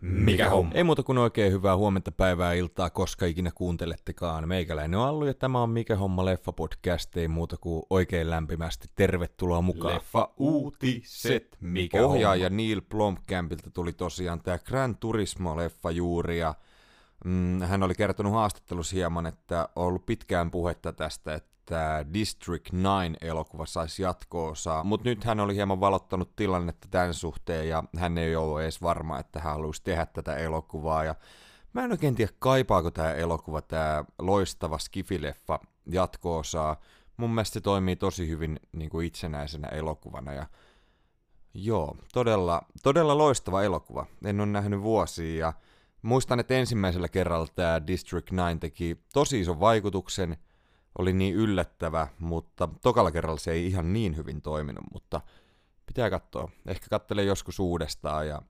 Mikä homma? Ei muuta kuin oikein hyvää huomenta, päivää, iltaa, koska ikinä kuuntelettekaan. Meikäläinen on Allu ja tämä on Mikä homma leffa podcast. Ei muuta kuin oikein lämpimästi tervetuloa mukaan. Leffa uutiset. Mikä Ohjaaja homma? Neil Blomkampilta tuli tosiaan tämä Gran Turismo-leffa juuri ja mm, hän oli kertonut haastattelussa hieman, että on ollut pitkään puhetta tästä, että District 9-elokuva saisi jatko-osaa, mutta nyt hän oli hieman valottanut tilannetta tämän suhteen ja hän ei ole edes varma, että hän haluaisi tehdä tätä elokuvaa ja Mä en oikein tiedä, kaipaako tämä elokuva, tämä loistava skifileffa jatko-osaa. Mun mielestä se toimii tosi hyvin niin kuin itsenäisenä elokuvana ja Joo, todella, todella loistava elokuva. En ole nähnyt vuosia ja muistan, että ensimmäisellä kerralla tämä District 9 teki tosi ison vaikutuksen, oli niin yllättävä, mutta tokalla kerralla se ei ihan niin hyvin toiminut, mutta pitää katsoa. Ehkä katselen joskus uudestaan ja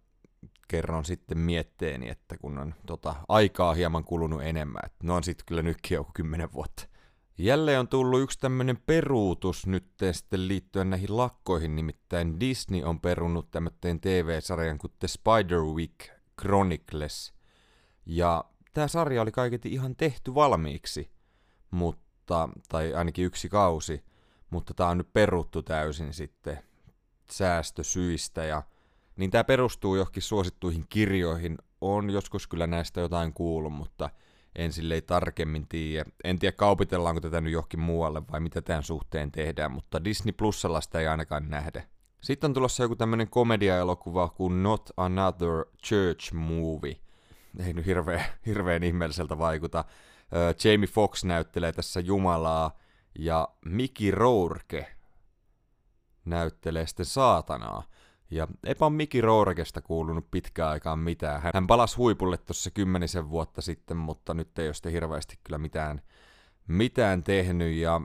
kerron sitten mietteeni, että kun on tota, aikaa hieman kulunut enemmän, että ne on sitten kyllä nytkin joku kymmenen vuotta. Jälleen on tullut yksi tämmöinen peruutus nyt sitten liittyen näihin lakkoihin, nimittäin Disney on perunut tämmöinen TV-sarjan kuin The Spiderwick Chronicles. Ja tämä sarja oli kaiketi ihan tehty valmiiksi, mutta, tai ainakin yksi kausi, mutta tämä on nyt peruttu täysin sitten säästösyistä ja niin tämä perustuu johonkin suosittuihin kirjoihin. On joskus kyllä näistä jotain kuullut, mutta en silleen tarkemmin tiedä. En tiedä kaupitellaanko tätä nyt johonkin muualle vai mitä tämän suhteen tehdään, mutta Disney Plusalla sitä ei ainakaan nähdä. Sitten on tulossa joku tämmönen komediaelokuva kuin Not Another Church Movie. Ei nyt hirveän, hirveän ihmeelliseltä vaikuta. Jamie Foxx näyttelee tässä Jumalaa ja Mickey Rourke näyttelee sitten saatanaa. Ja eipä ole Miki Rourkesta kuulunut pitkään aikaan mitään. Hän palasi huipulle tuossa kymmenisen vuotta sitten, mutta nyt ei ole sitten hirveästi kyllä mitään, mitään tehnyt. Ja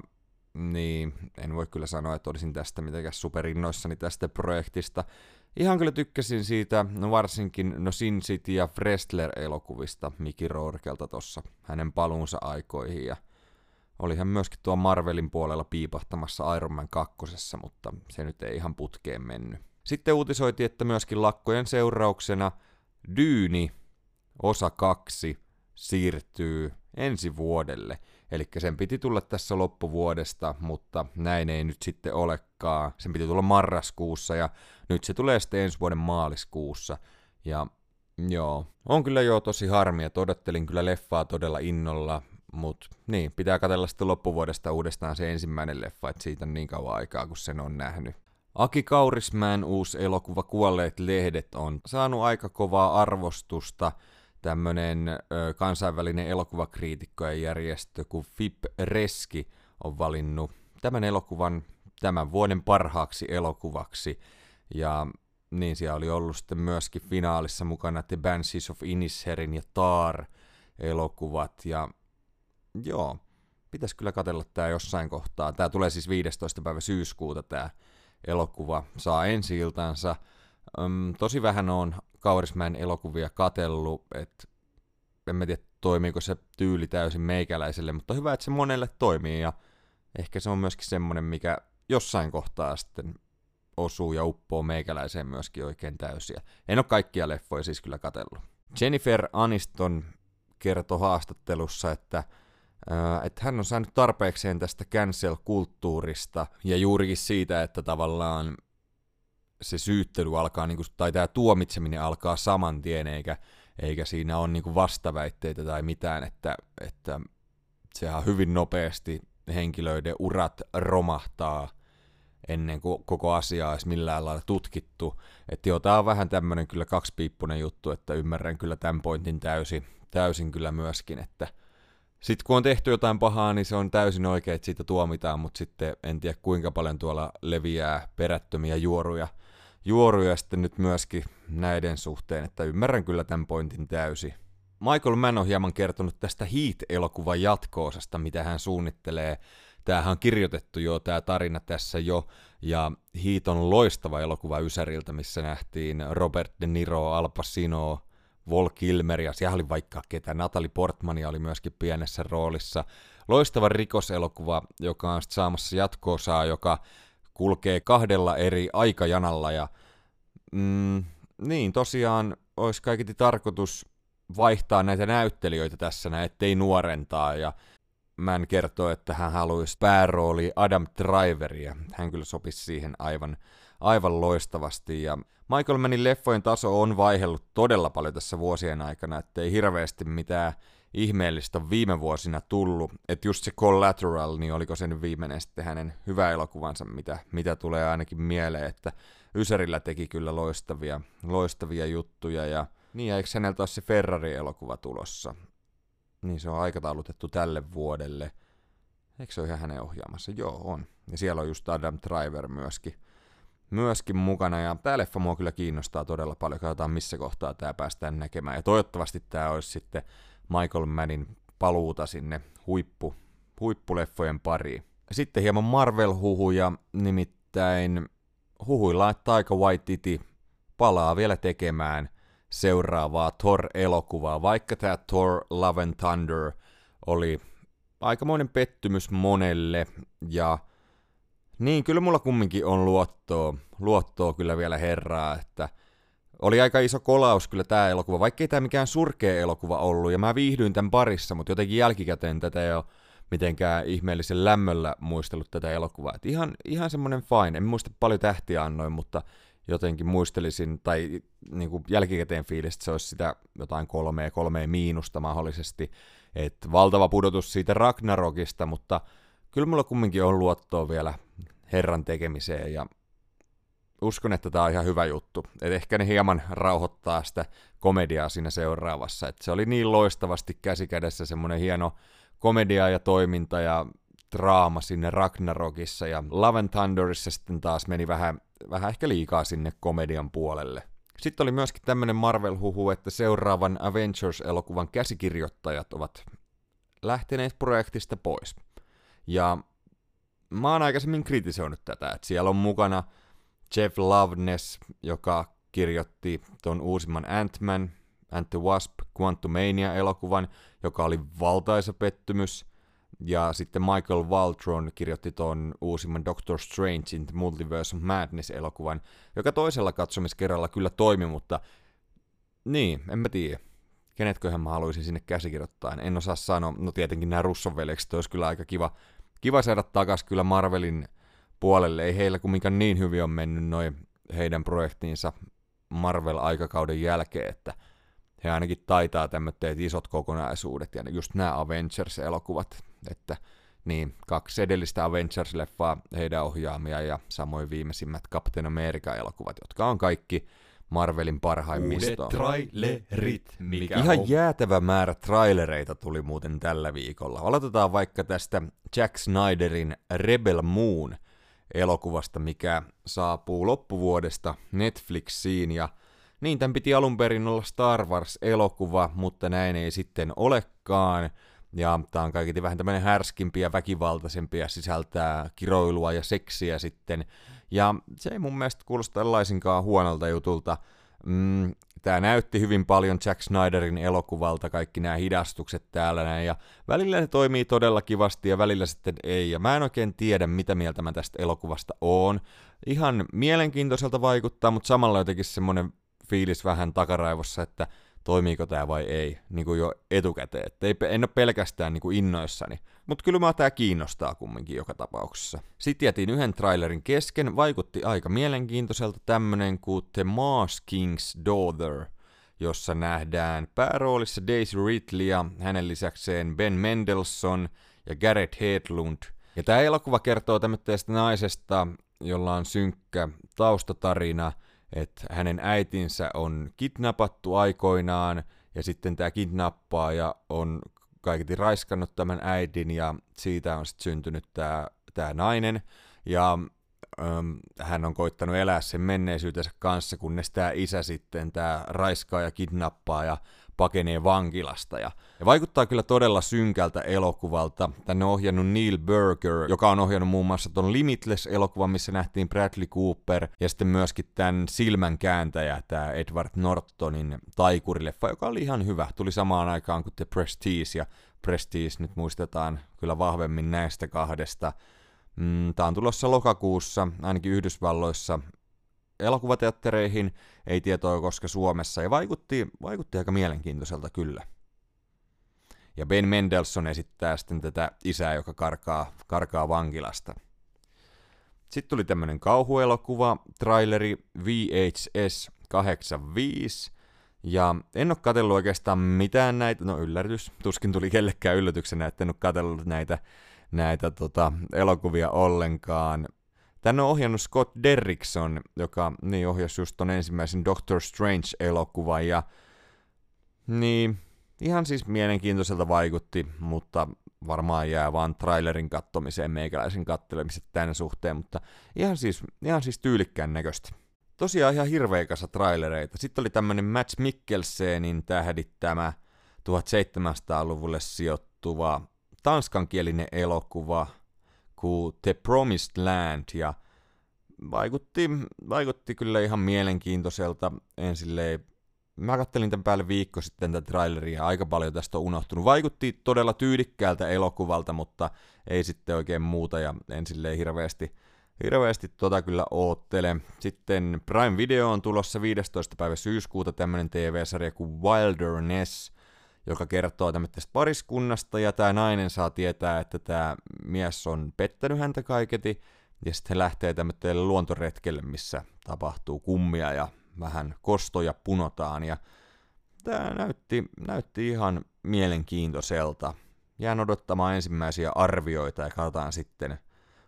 niin, en voi kyllä sanoa, että olisin tästä mitenkään superinnoissani tästä projektista. Ihan kyllä tykkäsin siitä, no varsinkin no Sin City ja Frestler-elokuvista Miki Rourkelta tuossa hänen paluunsa aikoihin. Ja oli hän myöskin tuo Marvelin puolella piipahtamassa Iron Man 2, mutta se nyt ei ihan putkeen mennyt. Sitten uutisoitiin, että myöskin lakkojen seurauksena Dyyni osa 2 siirtyy ensi vuodelle. Eli sen piti tulla tässä loppuvuodesta, mutta näin ei nyt sitten olekaan. Sen piti tulla marraskuussa ja nyt se tulee sitten ensi vuoden maaliskuussa. Ja joo, on kyllä jo tosi harmi, että odottelin kyllä leffaa todella innolla, mutta niin, pitää katsella sitten loppuvuodesta uudestaan se ensimmäinen leffa, että siitä on niin kauan aikaa, kun sen on nähnyt. Aki Kaurismäen uusi elokuva Kuolleet lehdet on saanut aika kovaa arvostusta. Tämmönen ö, kansainvälinen elokuvakriitikkojen järjestö kuin FIP Reski on valinnut tämän elokuvan tämän vuoden parhaaksi elokuvaksi. Ja niin siellä oli ollut sitten myöskin finaalissa mukana The Banshees of Inisherin ja Tar elokuvat. Ja joo, pitäisi kyllä katella tämä jossain kohtaa. Tämä tulee siis 15. päivä syyskuuta tämä elokuva saa ensi iltansa. Öm, tosi vähän on Kaurismäen elokuvia katellut, että en mä tiedä toimiiko se tyyli täysin meikäläiselle, mutta hyvä, että se monelle toimii ja ehkä se on myöskin semmonen, mikä jossain kohtaa sitten osuu ja uppoo meikäläiseen myöskin oikein täysiä. En ole kaikkia leffoja siis kyllä katellut. Jennifer Aniston kertoi haastattelussa, että että hän on saanut tarpeekseen tästä cancel-kulttuurista ja juurikin siitä, että tavallaan se syyttely alkaa, niin kuin, tai tämä tuomitseminen alkaa saman tien, eikä, eikä siinä ole niin kuin vastaväitteitä tai mitään, että, että sehän hyvin nopeasti henkilöiden urat romahtaa ennen kuin koko asiaa olisi millään lailla tutkittu. Että joo, tämä on vähän tämmöinen kyllä kaksipiippunen juttu, että ymmärrän kyllä tämän pointin täysin, täysin kyllä myöskin, että – sitten kun on tehty jotain pahaa, niin se on täysin oikein, että siitä tuomitaan, mutta sitten en tiedä kuinka paljon tuolla leviää perättömiä juoruja, juoruja sitten nyt myöskin näiden suhteen, että ymmärrän kyllä tämän pointin täysin. Michael Mann on hieman kertonut tästä Heat-elokuvan jatko-osasta, mitä hän suunnittelee. Tämähän on kirjoitettu jo, tämä tarina tässä jo, ja Heat on loistava elokuva Ysäriltä, missä nähtiin Robert De Niro, Al Pacino, Vol Kilmer ja siellä oli vaikka ketä. Natalie Portmania oli myöskin pienessä roolissa. Loistava rikoselokuva, joka on saamassa jatkoosaa, joka kulkee kahdella eri aikajanalla ja mm, niin, tosiaan olisi kaiketi tarkoitus vaihtaa näitä näyttelijöitä tässä näin, ettei nuorentaa, ja Män kertoo, että hän haluaisi päärooli Adam Driveria. Hän kyllä sopisi siihen aivan, aivan loistavasti, ja Michael Mannin leffojen taso on vaihellut todella paljon tässä vuosien aikana, ettei hirveästi mitään ihmeellistä viime vuosina tullut. Että just se Collateral, niin oliko se nyt viimeinen sitten hänen hyvä elokuvansa, mitä, mitä tulee ainakin mieleen, että Ysärillä teki kyllä loistavia, loistavia juttuja. Ja niin, ja eikö häneltä ole se Ferrari-elokuva tulossa? Niin se on aikataulutettu tälle vuodelle. Eikö se ole ihan hänen ohjaamassa? Joo, on. Ja siellä on just Adam Driver myöskin, myöskin mukana. Ja tämä leffa mua kyllä kiinnostaa todella paljon. Katsotaan missä kohtaa tämä päästään näkemään. Ja toivottavasti tämä olisi sitten Michael Mannin paluuta sinne huippu, huippuleffojen pariin. Sitten hieman Marvel-huhuja, nimittäin huhuilla, että Taika Waititi palaa vielä tekemään seuraavaa Thor-elokuvaa, vaikka tämä Thor Love and Thunder oli aikamoinen pettymys monelle, ja niin, kyllä mulla kumminkin on luottoa, luottoa kyllä vielä herraa, että oli aika iso kolaus kyllä tämä elokuva, vaikka ei tämä mikään surkea elokuva ollut, ja mä viihdyin tämän parissa, mutta jotenkin jälkikäteen tätä ei ole mitenkään ihmeellisen lämmöllä muistellut tätä elokuvaa. Et ihan, ihan semmoinen fine, en muista paljon tähtiä annoin, mutta jotenkin muistelisin, tai niin kuin jälkikäteen fiilistä se olisi sitä jotain kolmea, kolmea miinusta mahdollisesti, että valtava pudotus siitä Ragnarokista, mutta kyllä mulla kumminkin on luottoa vielä Herran tekemiseen, ja uskon, että tämä on ihan hyvä juttu. Et ehkä ne hieman rauhoittaa sitä komediaa siinä seuraavassa. Et se oli niin loistavasti käsikädessä semmoinen hieno komedia ja toiminta ja draama sinne Ragnarokissa ja Love and Thunderissa sitten taas meni vähän, vähän ehkä liikaa sinne komedian puolelle. Sitten oli myöskin tämmöinen Marvel-huhu, että seuraavan Avengers-elokuvan käsikirjoittajat ovat lähteneet projektista pois. Ja mä oon aikaisemmin kritisoinut tätä, että siellä on mukana Jeff Loveness, joka kirjoitti ton uusimman Ant-Man, Ant the Wasp, Quantumania-elokuvan, joka oli valtaisa pettymys. Ja sitten Michael Waltron kirjoitti ton uusimman Doctor Strange in the Multiverse of Madness-elokuvan, joka toisella katsomiskerralla kyllä toimi, mutta niin, en mä tiedä. Kenetköhän mä haluaisin sinne käsikirjoittaa, en osaa sanoa. No tietenkin nämä Russon veljekset olisi kyllä aika kiva, kiva saada takas kyllä Marvelin puolelle. Ei heillä kumminkaan niin hyvin on mennyt noin heidän projektiinsa Marvel-aikakauden jälkeen, että he ainakin taitaa tämmöiset isot kokonaisuudet, ja just nämä Avengers-elokuvat, että niin, kaksi edellistä Avengers-leffaa heidän ohjaamia ja samoin viimeisimmät Captain America-elokuvat, jotka on kaikki Marvelin parhaimmistoa. Uudet trailerit, mikä Ihan on. jäätävä määrä trailereita tuli muuten tällä viikolla. Aloitetaan vaikka tästä Jack Snyderin Rebel Moon elokuvasta, mikä saapuu loppuvuodesta Netflixiin ja niin, tämän piti alun perin olla Star Wars-elokuva, mutta näin ei sitten olekaan. Ja tämä on kaiketi vähän tämmöinen härskimpi ja väkivaltaisempi ja sisältää kiroilua ja seksiä sitten. Ja se ei mun mielestä kuulosta laisinkaan huonolta jutulta. Mm, tämä näytti hyvin paljon Jack Snyderin elokuvalta, kaikki nämä hidastukset täällä näin, ja välillä ne toimii todella kivasti ja välillä sitten ei, ja mä en oikein tiedä, mitä mieltä mä tästä elokuvasta oon. Ihan mielenkiintoiselta vaikuttaa, mutta samalla jotenkin semmoinen fiilis vähän takaraivossa, että toimiiko tämä vai ei, niin kuin jo etukäteen. Et ei, en ole pelkästään niin kuin innoissani, mutta kyllä mä tämä kiinnostaa kumminkin joka tapauksessa. Sitten jätin yhden trailerin kesken, vaikutti aika mielenkiintoiselta tämmönen kuin The Mars King's Daughter, jossa nähdään pääroolissa Daisy Ridley ja hänen lisäkseen Ben Mendelssohn ja Garrett Hedlund. Ja tämä elokuva kertoo tämmöistä naisesta, jolla on synkkä taustatarina – että hänen äitinsä on kidnappattu aikoinaan, ja sitten tämä kidnappaaja on kaiketi raiskannut tämän äidin, ja siitä on sitten syntynyt tämä, tämä nainen, ja äm, hän on koittanut elää sen menneisyytensä kanssa, kunnes tämä isä sitten, tämä raiskaa ja kidnappaa ja pakenee vankilasta. Ja, ja vaikuttaa kyllä todella synkältä elokuvalta. Tänne on ohjannut Neil Burger, joka on ohjannut muun muassa ton Limitless-elokuvan, missä nähtiin Bradley Cooper, ja sitten myöskin tämän silmän kääntäjä, tämä Edward Nortonin taikurileffa, joka oli ihan hyvä. Tuli samaan aikaan kuin The Prestige, ja Prestige nyt muistetaan kyllä vahvemmin näistä kahdesta. Mm, Tämä on tulossa lokakuussa, ainakin Yhdysvalloissa elokuvateattereihin, ei tietoa koska Suomessa, ja vaikutti, vaikutti aika mielenkiintoiselta kyllä. Ja Ben Mendelssohn esittää sitten tätä isää, joka karkaa, karkaa vankilasta. Sitten tuli tämmönen kauhuelokuva, traileri VHS 85, ja en ole katsellut oikeastaan mitään näitä, no yllätys, tuskin tuli kellekään yllätyksenä, että en ole katsellut näitä, näitä tota, elokuvia ollenkaan. Tänne on ohjannut Scott Derrickson, joka niin ohjasi just ton ensimmäisen Doctor Strange-elokuvan, ja niin, ihan siis mielenkiintoiselta vaikutti, mutta varmaan jää vaan trailerin kattomiseen meikäläisen kattelemiset tämän suhteen, mutta ihan siis, ihan siis tyylikkään näköistä. Tosiaan ihan hirveä kasa trailereita. Sitten oli tämmönen Matt Mikkelsenin tähdittämä 1700-luvulle sijoittuva tanskankielinen elokuva kuin The Promised Land ja vaikutti, vaikutti kyllä ihan mielenkiintoiselta. En Mä kattelin tämän päälle viikko sitten tätä traileria, aika paljon tästä on unohtunut. Vaikutti todella tyylikkäältä elokuvalta, mutta ei sitten oikein muuta, ja en silleen hirveästi, hirveästi tota kyllä oottele. Sitten Prime Video on tulossa 15. päivä syyskuuta tämmönen TV-sarja kuin Wilderness, joka kertoo tämmöistä pariskunnasta, ja tämä nainen saa tietää, että tämä mies on pettänyt häntä kaiketi, ja sitten he lähtee tämmöiselle luontoretkelle, missä tapahtuu kummia ja vähän kostoja punotaan ja tämä näytti, näytti ihan mielenkiintoiselta. Jään odottamaan ensimmäisiä arvioita ja katsotaan sitten,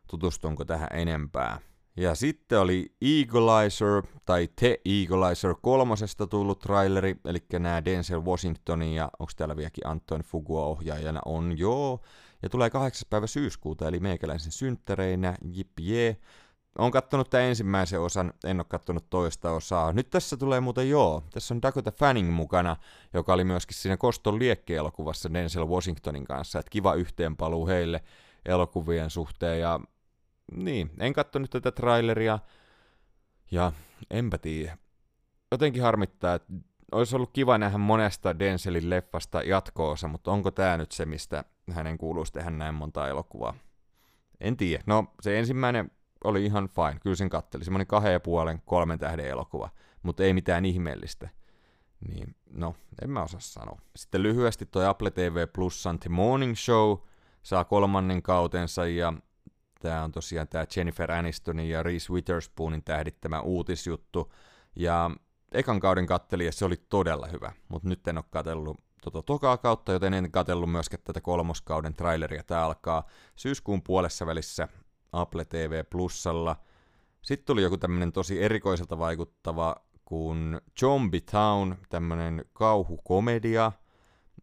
tutustunko tähän enempää. Ja sitten oli Eaglizer, tai The Eaglizer kolmosesta tullut traileri, eli nämä Denzel Washingtonin ja onko täällä vieläkin Anton Fugua ohjaajana? On joo. Ja tulee 8. päivä syyskuuta, eli meikäläisen synttäreinä, jip jee on kattonut tämän ensimmäisen osan, en ole kattonut toista osaa. Nyt tässä tulee muuten joo, tässä on Dakota Fanning mukana, joka oli myöskin siinä Koston liekki-elokuvassa Denzel Washingtonin kanssa, että kiva yhteenpaluu heille elokuvien suhteen, ja niin, en kattonut tätä traileria, ja enpä tiedä. Jotenkin harmittaa, että olisi ollut kiva nähdä monesta Denzelin leffasta jatko-osa, mutta onko tämä nyt se, mistä hänen kuuluisi tehdä näin monta elokuvaa? En tiedä. No, se ensimmäinen oli ihan fine, kyllä sen katteli. Semmoinen kahden ja puolen, kolmen tähden elokuva, mutta ei mitään ihmeellistä. Niin, no, en mä osaa sanoa. Sitten lyhyesti toi Apple TV Plusan The Morning Show saa kolmannen kautensa ja tämä on tosiaan tämä Jennifer Anistonin ja Reese Witherspoonin tähdittämä uutisjuttu. Ja ekan kauden katteli ja se oli todella hyvä, mutta nyt en ole katsellut tota tokaa kautta, joten en katsellut myöskään tätä kolmoskauden traileria. Tämä alkaa syyskuun puolessa välissä Apple TV Plusalla. Sitten tuli joku tämmönen tosi erikoiselta vaikuttava kuin Zombie Town, tämmönen kauhukomedia.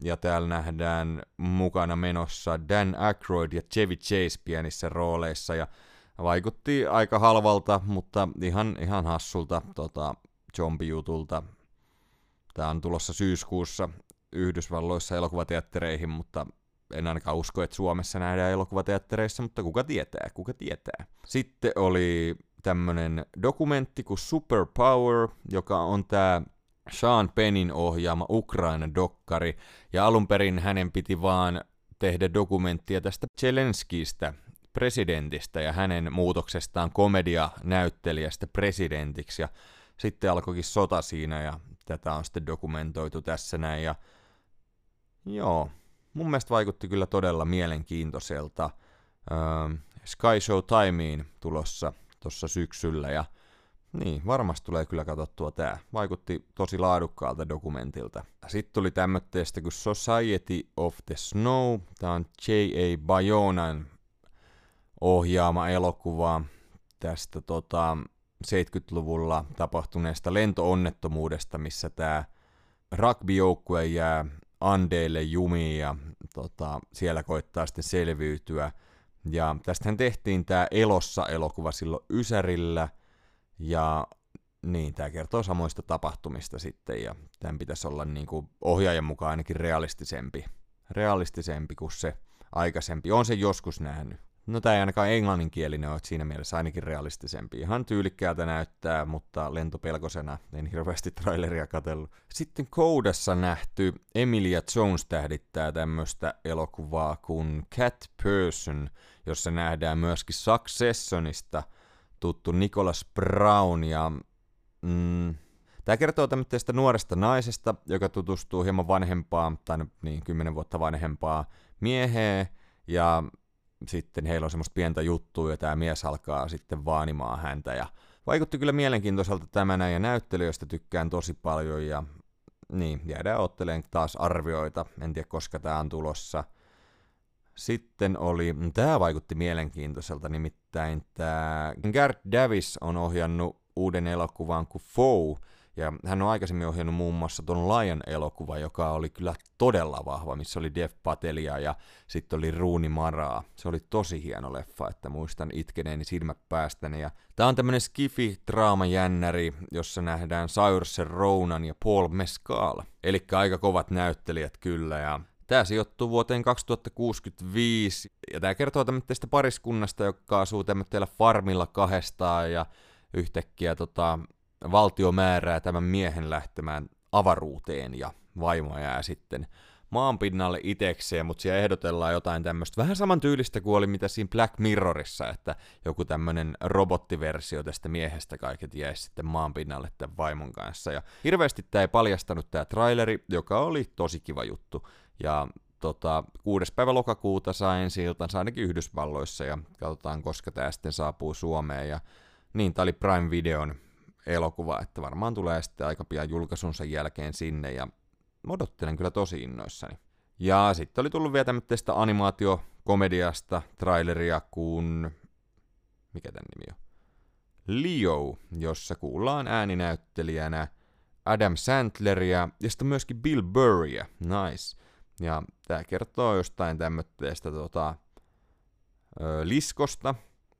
Ja täällä nähdään mukana menossa Dan Aykroyd ja Chevy Chase pienissä rooleissa. Ja vaikutti aika halvalta, mutta ihan, ihan hassulta tota, zombie-jutulta. Tämä on tulossa syyskuussa Yhdysvalloissa elokuvateattereihin, mutta en ainakaan usko, että Suomessa nähdään elokuvateattereissa, mutta kuka tietää, kuka tietää. Sitten oli tämmönen dokumentti kuin Superpower, joka on tämä Sean Pennin ohjaama Ukraina-dokkari, ja alun perin hänen piti vaan tehdä dokumenttia tästä Zelenskistä, presidentistä ja hänen muutoksestaan komedia-näyttelijästä presidentiksi, ja sitten alkoikin sota siinä, ja tätä on sitten dokumentoitu tässä näin, ja joo, mun mielestä vaikutti kyllä todella mielenkiintoiselta. Öö, Sky Show Timeen tulossa tuossa syksyllä ja niin, varmasti tulee kyllä katsottua tää. Vaikutti tosi laadukkaalta dokumentilta. Sitten tuli tämmöistä kuin Society of the Snow. Tää on J.A. Bayonan ohjaama elokuva tästä tota, 70-luvulla tapahtuneesta lentoonnettomuudesta, missä tämä rugbyjoukkue jää Andeille jumiin ja tota, siellä koittaa sitten selviytyä. Ja tästähän tehtiin tämä Elossa elokuva silloin Ysärillä ja niin, tämä kertoo samoista tapahtumista sitten ja tämän pitäisi olla niin kuin ohjaajan mukaan ainakin realistisempi, realistisempi kuin se aikaisempi. On se joskus nähnyt. No tämä ei ainakaan englanninkielinen ole siinä mielessä ainakin realistisempi. Ihan tyylikkäältä näyttää, mutta lentopelkosena en hirveästi traileria katsellut. Sitten Koudassa nähty Emilia Jones tähdittää tämmöistä elokuvaa kuin Cat Person, jossa nähdään myöskin Successionista tuttu Nicholas Brown ja mm, Tämä kertoo tämmöisestä nuoresta naisesta, joka tutustuu hieman vanhempaan, tai niin, kymmenen vuotta vanhempaa mieheen, ja sitten heillä on semmoista pientä juttua, ja tämä mies alkaa sitten vaanimaan häntä, ja vaikutti kyllä mielenkiintoiselta tämä ja näyttelijöistä tykkään tosi paljon, ja niin, jäädään otteleen taas arvioita, en tiedä koska tämä on tulossa. Sitten oli, tämä vaikutti mielenkiintoiselta, nimittäin tämä Garth Davis on ohjannut uuden elokuvan kuin Foe, ja hän on aikaisemmin ohjannut muun muassa tuon Lion-elokuva, joka oli kyllä todella vahva, missä oli Dev Patelia ja sitten oli Ruuni Maraa. Se oli tosi hieno leffa, että muistan itkeneeni silmät päästäni. Ja tää on tämmönen skifi jännäri, jossa nähdään Saoirse Ronan ja Paul Mescal. Eli aika kovat näyttelijät kyllä ja Tämä sijoittuu vuoteen 2065, ja tämä kertoo tämmöistä pariskunnasta, joka asuu tämmöisellä farmilla kahdestaan, ja yhtäkkiä tota, valtio määrää tämän miehen lähtemään avaruuteen ja vaimo jää sitten maanpinnalle itekseen, mutta siellä ehdotellaan jotain tämmöistä vähän samantyylistä kuin oli mitä siinä Black Mirrorissa, että joku tämmöinen robottiversio tästä miehestä kaiket jäisi sitten maanpinnalle tämän vaimon kanssa. Ja hirveästi tämä ei paljastanut tämä traileri, joka oli tosi kiva juttu. Ja tota, 6. päivä lokakuuta saa ensi iltansa ainakin Yhdysvalloissa ja katsotaan koska tämä sitten saapuu Suomeen. Ja niin, tämä oli Prime Videon elokuva, että varmaan tulee sitten aika pian julkaisunsa jälkeen sinne ja odottelen kyllä tosi innoissani. Ja sitten oli tullut vielä tämmöistä animaatiokomediasta traileria kuin... Mikä tämän nimi on? Leo, jossa kuullaan ääninäyttelijänä Adam Sandleria ja sitten myöskin Bill Burrya. Nice. Ja tämä kertoo jostain tämmöistä tota, liskosta,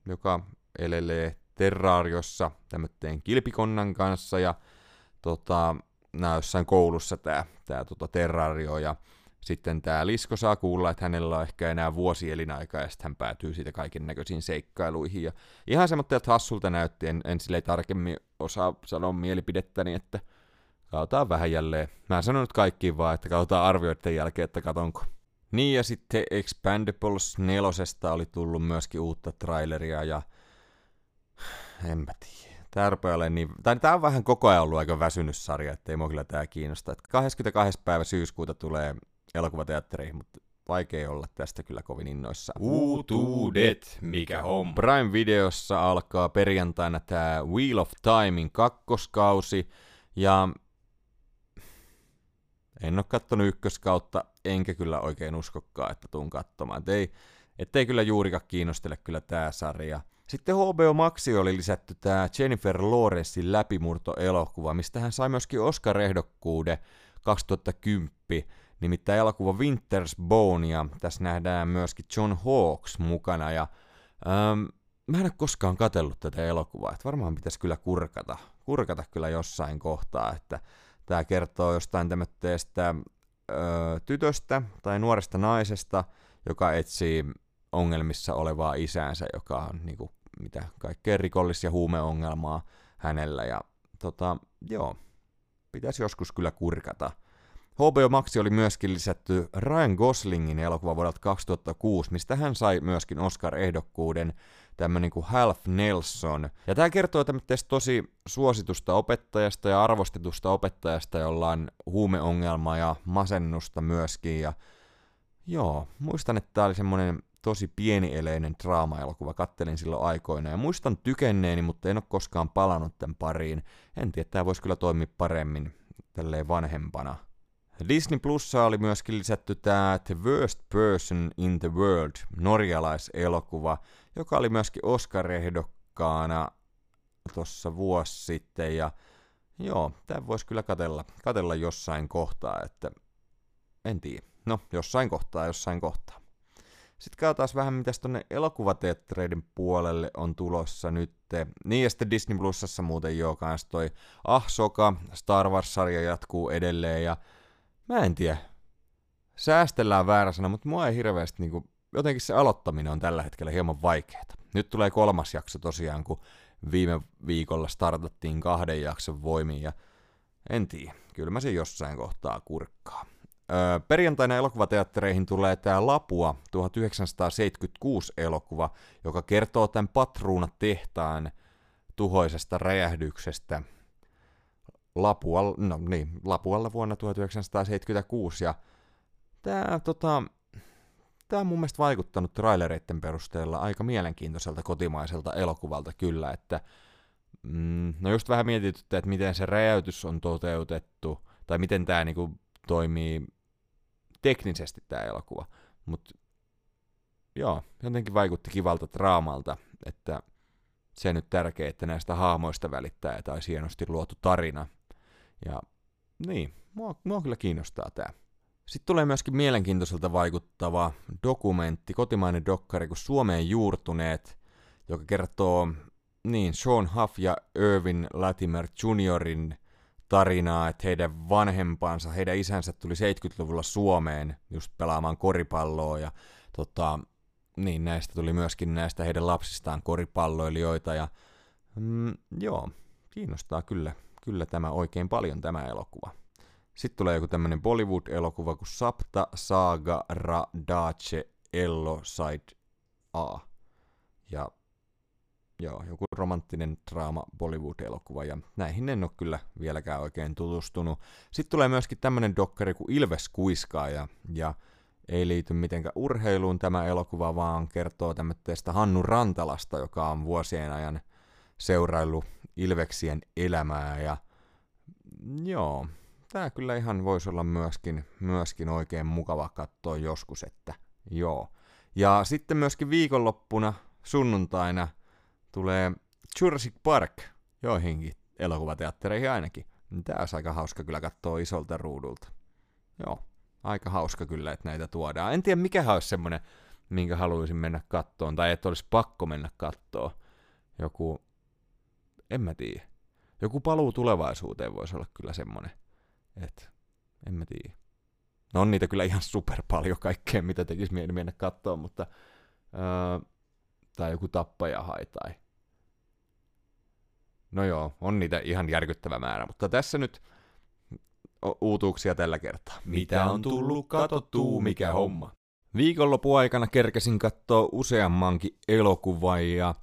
joka elelee terraariossa tämmöteen kilpikonnan kanssa ja tota, nää jossain koulussa tää, tää tota terrario ja sitten tämä Lisko saa kuulla, että hänellä on ehkä enää vuosi elinaikaa ja sitten hän päätyy siitä kaiken näköisiin seikkailuihin. Ja ihan semmoista, että hassulta näytti, en, en sille tarkemmin osaa sanoa mielipidettäni, että katsotaan vähän jälleen. Mä en sanonut kaikkiin vaan, että katsotaan arvioiden jälkeen, että katonko. Niin ja sitten Expandables 4 oli tullut myöskin uutta traileria ja enpä tiedä. Tää rupeaa niin, tai tää on vähän koko ajan ollut aika väsynyt sarja, ettei mua kyllä tää kiinnosta. Et 22. päivä syyskuuta tulee elokuvateatteriin, mutta vaikea olla tästä kyllä kovin innoissa. Uutuudet, mikä on? Prime Videossa alkaa perjantaina tää Wheel of Timein kakkoskausi, ja en ole kattonut ykköskautta, enkä kyllä oikein uskokkaan, että tuun katsomaan. Et ei, ettei kyllä juurikaan kiinnostele kyllä tää sarja. Sitten HBO Maxi oli lisätty tämä Jennifer Lawrencein läpimurto-elokuva, mistä hän sai myöskin Oscar-ehdokkuuden 2010, nimittäin elokuva Winter's Bone, ja tässä nähdään myöskin John Hawks mukana, ja ähm, mä en ole koskaan katsellut tätä elokuvaa, että varmaan pitäisi kyllä kurkata, kurkata kyllä jossain kohtaa, että tämä kertoo jostain tämmöistä tytöstä tai nuoresta naisesta, joka etsii ongelmissa olevaa isäänsä, joka on niin kuin, mitä kaikkea rikollis- ja huumeongelmaa hänellä. Ja tota, joo, pitäisi joskus kyllä kurkata. HBO Maxi oli myöskin lisätty Ryan Goslingin elokuva vuodelta 2006, mistä hän sai myöskin Oscar-ehdokkuuden, tämmönen kuin Half Nelson. Ja tämä kertoo tämmöistä tosi suositusta opettajasta ja arvostetusta opettajasta, jolla on huumeongelma ja masennusta myöskin. Ja joo, muistan, että tämä oli semmoinen tosi pienieleinen draama-elokuva, kattelin silloin aikoina ja muistan tykenneeni, mutta en ole koskaan palannut tämän pariin. En tiedä, tämä voisi kyllä toimia paremmin tälleen vanhempana. Disney Plussa oli myöskin lisätty tämä The Worst Person in the World, norjalaiselokuva, joka oli myöskin Oscar-ehdokkaana tuossa vuosi sitten, ja joo, tämä voisi kyllä katella, katella jossain kohtaa, että en tiedä. No, jossain kohtaa, jossain kohtaa. Sitten katsotaan vähän, mitä tuonne elokuvateattereiden puolelle on tulossa nyt. Niin ja sitten Disney Plusassa muuten jo kans toi Ahsoka, Star Wars-sarja jatkuu edelleen ja mä en tiedä. Säästellään väärä sana, mutta mua ei hirveästi niinku, jotenkin se aloittaminen on tällä hetkellä hieman vaikeaa. Nyt tulee kolmas jakso tosiaan, kun viime viikolla startattiin kahden jakson voimiin ja en tiedä, kyllä mä sen jossain kohtaa kurkkaa. Öö, perjantaina elokuvateattereihin tulee tämä Lapua 1976 elokuva, joka kertoo tämän patruunatehtaan tuhoisesta räjähdyksestä. Lapualla, no niin, Lapualla vuonna 1976 ja tämä tota, tää on mun mielestä vaikuttanut trailereiden perusteella aika mielenkiintoiselta kotimaiselta elokuvalta kyllä, että mm, no just vähän mietityttä, että miten se räjäytys on toteutettu, tai miten tämä niinku toimii teknisesti tämä elokuva, mutta joo, jotenkin vaikutti kivalta draamalta, että se nyt tärkeää, että näistä haamoista välittää, tai hienosti luotu tarina. Ja niin, mua, mua kyllä kiinnostaa tämä. Sitten tulee myöskin mielenkiintoiselta vaikuttava dokumentti, kotimainen dokkari kuin Suomeen juurtuneet, joka kertoo niin Sean Huff ja Irvin Latimer Juniorin tarinaa, että heidän vanhempansa, heidän isänsä tuli 70-luvulla Suomeen just pelaamaan koripalloa ja tota, niin näistä tuli myöskin näistä heidän lapsistaan koripalloilijoita ja mm, joo, kiinnostaa kyllä, kyllä tämä oikein paljon tämä elokuva. Sitten tulee joku tämmönen Bollywood-elokuva kuin Sapta Saga Ra Dace Ello Side A. Ja joo, joku romanttinen draama Bollywood-elokuva, ja näihin en ole kyllä vieläkään oikein tutustunut. Sitten tulee myöskin tämmönen dokkari kuin Ilves Kuiskaaja, ja ei liity mitenkään urheiluun tämä elokuva, vaan kertoo tämmöistä Hannu Rantalasta, joka on vuosien ajan seuraillut Ilveksien elämää, ja joo, tämä kyllä ihan voisi olla myöskin, myöskin oikein mukava katsoa joskus, että joo. Ja sitten myöskin viikonloppuna, sunnuntaina, tulee Jurassic Park joihinkin elokuvateattereihin ainakin. Tämä olisi aika hauska kyllä katsoa isolta ruudulta. Joo, aika hauska kyllä, että näitä tuodaan. En tiedä, mikä olisi semmoinen, minkä haluaisin mennä kattoon, tai että olisi pakko mennä kattoon. Joku, en mä tiedä. Joku paluu tulevaisuuteen voisi olla kyllä semmoinen. Et, en mä tiedä. No on niitä kyllä ihan super paljon kaikkea, mitä tekisi mieli mennä katsoa, mutta... Öö, tai joku tappajahai tai... No joo, on niitä ihan järkyttävä määrä, mutta tässä nyt uutuuksia tällä kertaa. Mitä on tullut katottuu, mikä homma? Viikonlopuaikana kerkesin katsoa useammankin elokuvan ja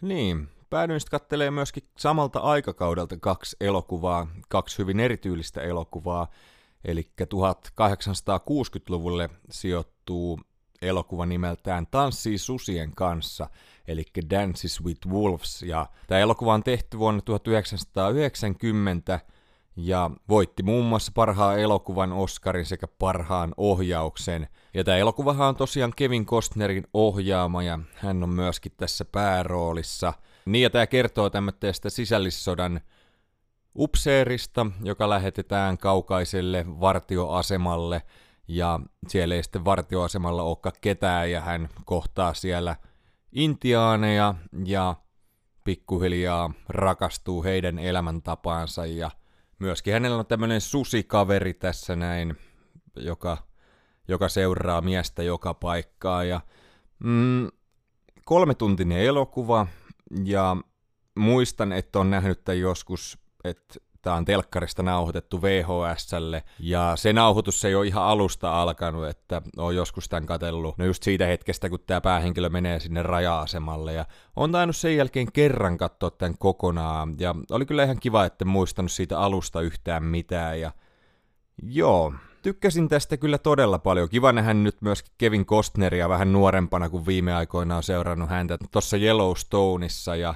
niin, päädyin sitten kattelee myöskin samalta aikakaudelta kaksi elokuvaa, kaksi hyvin erityylistä elokuvaa. Eli 1860-luvulle sijoittuu elokuva nimeltään Tanssii susien kanssa, eli Dances with Wolves. Ja tämä elokuva on tehty vuonna 1990 ja voitti muun muassa parhaan elokuvan Oscarin sekä parhaan ohjauksen. Ja tämä elokuvahan on tosiaan Kevin Costnerin ohjaama ja hän on myöskin tässä pääroolissa – niin ja tämä kertoo tämmöistä sisällissodan upseerista, joka lähetetään kaukaiselle vartioasemalle. Ja siellä ei sitten vartioasemalla olekaan ketään ja hän kohtaa siellä intiaaneja ja pikkuhiljaa rakastuu heidän elämäntapaansa. Ja myöskin hänellä on tämmöinen susikaveri tässä näin, joka, joka seuraa miestä joka paikkaa. Ja mm, kolmetuntinen elokuva, ja muistan, että on nähnyt tämän joskus, että tämä on telkkarista nauhoitettu VHSlle, ja se nauhoitus ei ole ihan alusta alkanut, että on joskus tämän katellut, no just siitä hetkestä, kun tämä päähenkilö menee sinne raja-asemalle, ja on tainnut sen jälkeen kerran katsoa tämän kokonaan, ja oli kyllä ihan kiva, että muistanut siitä alusta yhtään mitään, ja joo, tykkäsin tästä kyllä todella paljon. Kiva nähdä nyt myös Kevin Costneria vähän nuorempana, kuin viime aikoina on seurannut häntä tuossa Yellowstoneissa, ja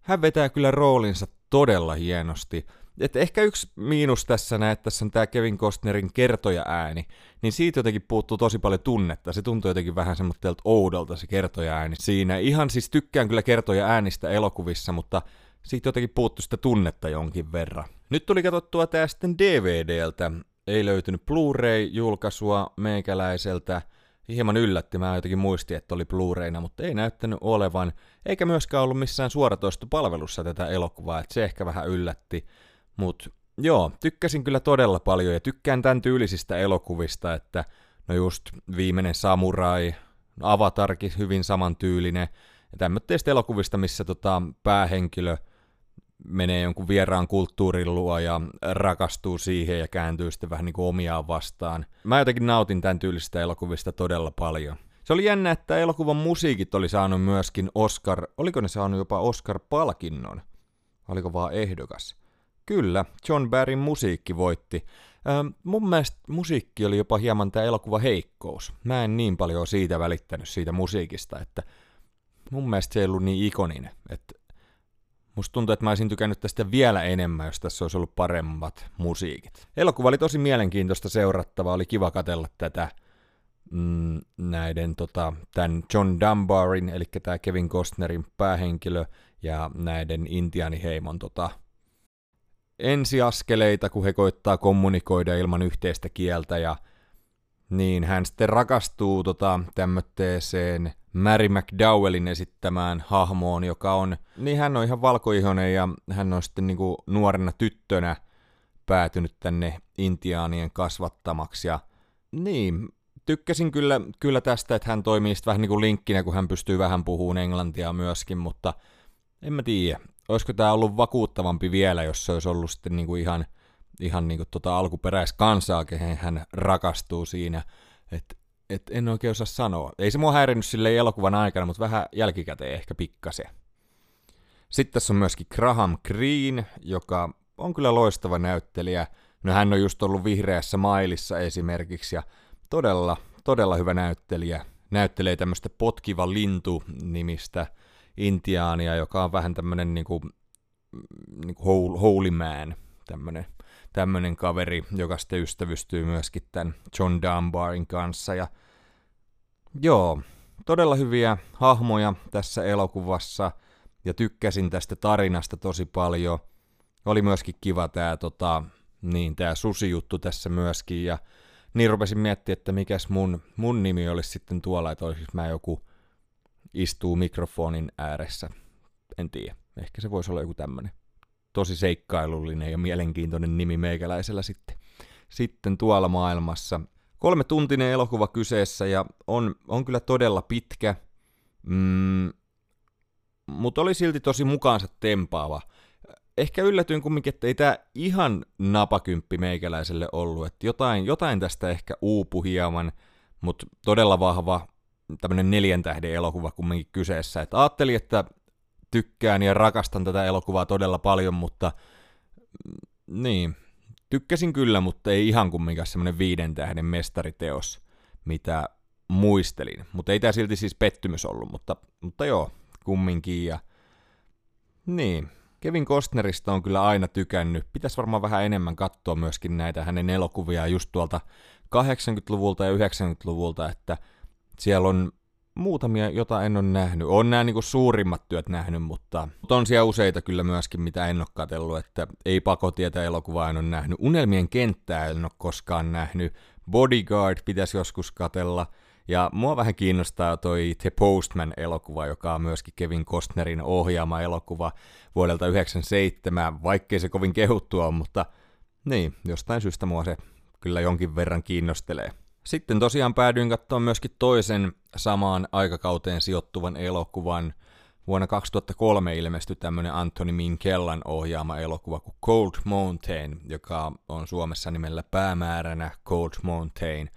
hän vetää kyllä roolinsa todella hienosti. Et ehkä yksi miinus tässä näet, tässä on tämä Kevin Costnerin kertoja ääni, niin siitä jotenkin puuttuu tosi paljon tunnetta. Se tuntuu jotenkin vähän semmoitteelta oudolta se kertoja ääni siinä. Ihan siis tykkään kyllä kertoja äänistä elokuvissa, mutta siitä jotenkin puuttuu sitä tunnetta jonkin verran. Nyt tuli katsottua tää sitten DVDltä ei löytynyt Blu-ray-julkaisua meikäläiseltä. Hieman yllätti, mä jotenkin muistin, että oli Blu-rayna, mutta ei näyttänyt olevan, eikä myöskään ollut missään suoratoistopalvelussa tätä elokuvaa, että se ehkä vähän yllätti. Mutta joo, tykkäsin kyllä todella paljon ja tykkään tämän tyylisistä elokuvista, että no just viimeinen samurai, avatarki hyvin samantyylinen, ja tämmöistä elokuvista, missä tota, päähenkilö – menee jonkun vieraan kulttuurin luo ja rakastuu siihen ja kääntyy sitten vähän niin kuin omiaan vastaan. Mä jotenkin nautin tämän tyylisistä elokuvista todella paljon. Se oli jännä, että elokuvan musiikit oli saanut myöskin Oscar, oliko ne saanut jopa Oscar-palkinnon? Oliko vaan ehdokas? Kyllä, John Barryn musiikki voitti. Ähm, mun mielestä musiikki oli jopa hieman tämä elokuva heikkous. Mä en niin paljon siitä välittänyt siitä musiikista, että mun mielestä se ei ollut niin ikoninen. Että musta tuntuu, että mä olisin tykännyt tästä vielä enemmän, jos tässä olisi ollut paremmat musiikit. Elokuva oli tosi mielenkiintoista seurattavaa, oli kiva katella tätä mm, näiden tota, tämän John Dunbarin, eli tämä Kevin Costnerin päähenkilö, ja näiden intiaaniheimon tota, ensiaskeleita, kun he koittaa kommunikoida ilman yhteistä kieltä, ja niin hän sitten rakastuu tota, tämmöiseen Mary McDowellin esittämään hahmoon, joka on, niin hän on ihan valkoihonen ja hän on sitten niinku nuorena tyttönä päätynyt tänne intiaanien kasvattamaksi. Ja niin, tykkäsin kyllä, kyllä tästä, että hän toimii sitten vähän niin kuin linkkinä, kun hän pystyy vähän puhumaan englantia myöskin, mutta en mä tiedä, olisiko tämä ollut vakuuttavampi vielä, jos se olisi ollut sitten niin kuin ihan, ihan niin kuin tota alkuperäiskansaa, kehen hän rakastuu siinä, että et en oikein osaa sanoa. Ei se mua häirinnyt sille elokuvan aikana, mutta vähän jälkikäteen ehkä pikkasen. Sitten tässä on myöskin Graham Greene, joka on kyllä loistava näyttelijä. No hän on just ollut vihreässä mailissa esimerkiksi ja todella, todella hyvä näyttelijä. Näyttelee tämmöistä Potkiva lintu-nimistä intiaania, joka on vähän tämmöinen niinku, niinku holy man, tämmöinen tämmöinen kaveri, joka sitten ystävystyy myöskin tämän John Dunbarin kanssa. Ja joo, todella hyviä hahmoja tässä elokuvassa ja tykkäsin tästä tarinasta tosi paljon. Oli myöskin kiva tämä tota, niin, tää susijuttu tässä myöskin ja niin rupesin miettimään, että mikäs mun, mun nimi olisi sitten tuolla, että olisi mä joku istuu mikrofonin ääressä. En tiedä, ehkä se voisi olla joku tämmöinen tosi seikkailullinen ja mielenkiintoinen nimi meikäläisellä sitten, sitten tuolla maailmassa. Kolme tuntinen elokuva kyseessä ja on, on kyllä todella pitkä, mm, mutta oli silti tosi mukaansa tempaava. Ehkä yllätyin kumminkin, että ei tämä ihan napakymppi meikäläiselle ollut, että jotain, jotain tästä ehkä uupu hieman, mutta todella vahva tämmöinen neljän tähden elokuva kumminkin kyseessä. Et ajattelin, että tykkään ja rakastan tätä elokuvaa todella paljon, mutta mm, niin, tykkäsin kyllä, mutta ei ihan kumminkaan semmoinen viiden tähden mestariteos, mitä muistelin. Mutta ei tämä silti siis pettymys ollut, mutta, mutta joo, kumminkin. Ja... Niin, Kevin Costnerista on kyllä aina tykännyt. Pitäisi varmaan vähän enemmän katsoa myöskin näitä hänen elokuvia just tuolta 80-luvulta ja 90-luvulta, että siellä on muutamia, jota en ole nähnyt. On nämä niin suurimmat työt nähnyt, mutta, mutta on siellä useita kyllä myöskin, mitä en ole katsellut, että ei pakotietä elokuvaa en ole nähnyt. Unelmien kenttää en ole koskaan nähnyt. Bodyguard pitäisi joskus katella. Ja mua vähän kiinnostaa toi The Postman-elokuva, joka on myöskin Kevin Costnerin ohjaama elokuva vuodelta 1997, vaikkei se kovin kehuttua on, mutta niin, jostain syystä mua se kyllä jonkin verran kiinnostelee. Sitten tosiaan päädyin katsomaan myöskin toisen samaan aikakauteen sijoittuvan elokuvan. Vuonna 2003 ilmestyi tämmöinen Anthony Minkellan ohjaama elokuva kuin Cold Mountain, joka on Suomessa nimellä päämääränä Cold Mountain.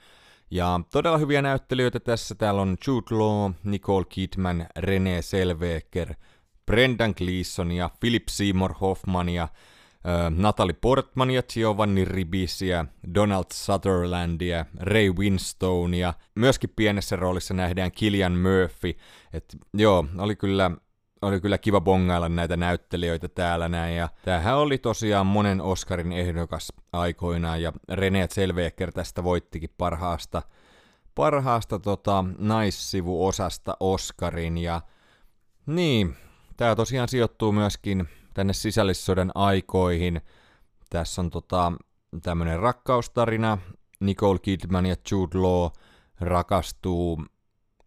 Ja todella hyviä näyttelijöitä tässä. Täällä on Jude Law, Nicole Kidman, René Selveker, Brendan Gleeson ja Philip Seymour Hoffman ja Natalie Portmania, Giovanni Ribisiä, Donald Sutherlandia, Ray Winstonea. Myöskin pienessä roolissa nähdään Killian Murphy. Et joo, oli kyllä, oli kyllä kiva bongailla näitä näyttelijöitä täällä näin. Ja tämähän oli tosiaan monen Oscarin ehdokas aikoinaan ja René Zellweger tästä voittikin parhaasta, parhaasta tota, naissivuosasta Oscarin. Ja niin, tämä tosiaan sijoittuu myöskin tänne sisällissodan aikoihin. Tässä on tota, tämmöinen rakkaustarina. Nicole Kidman ja Jude Law rakastuu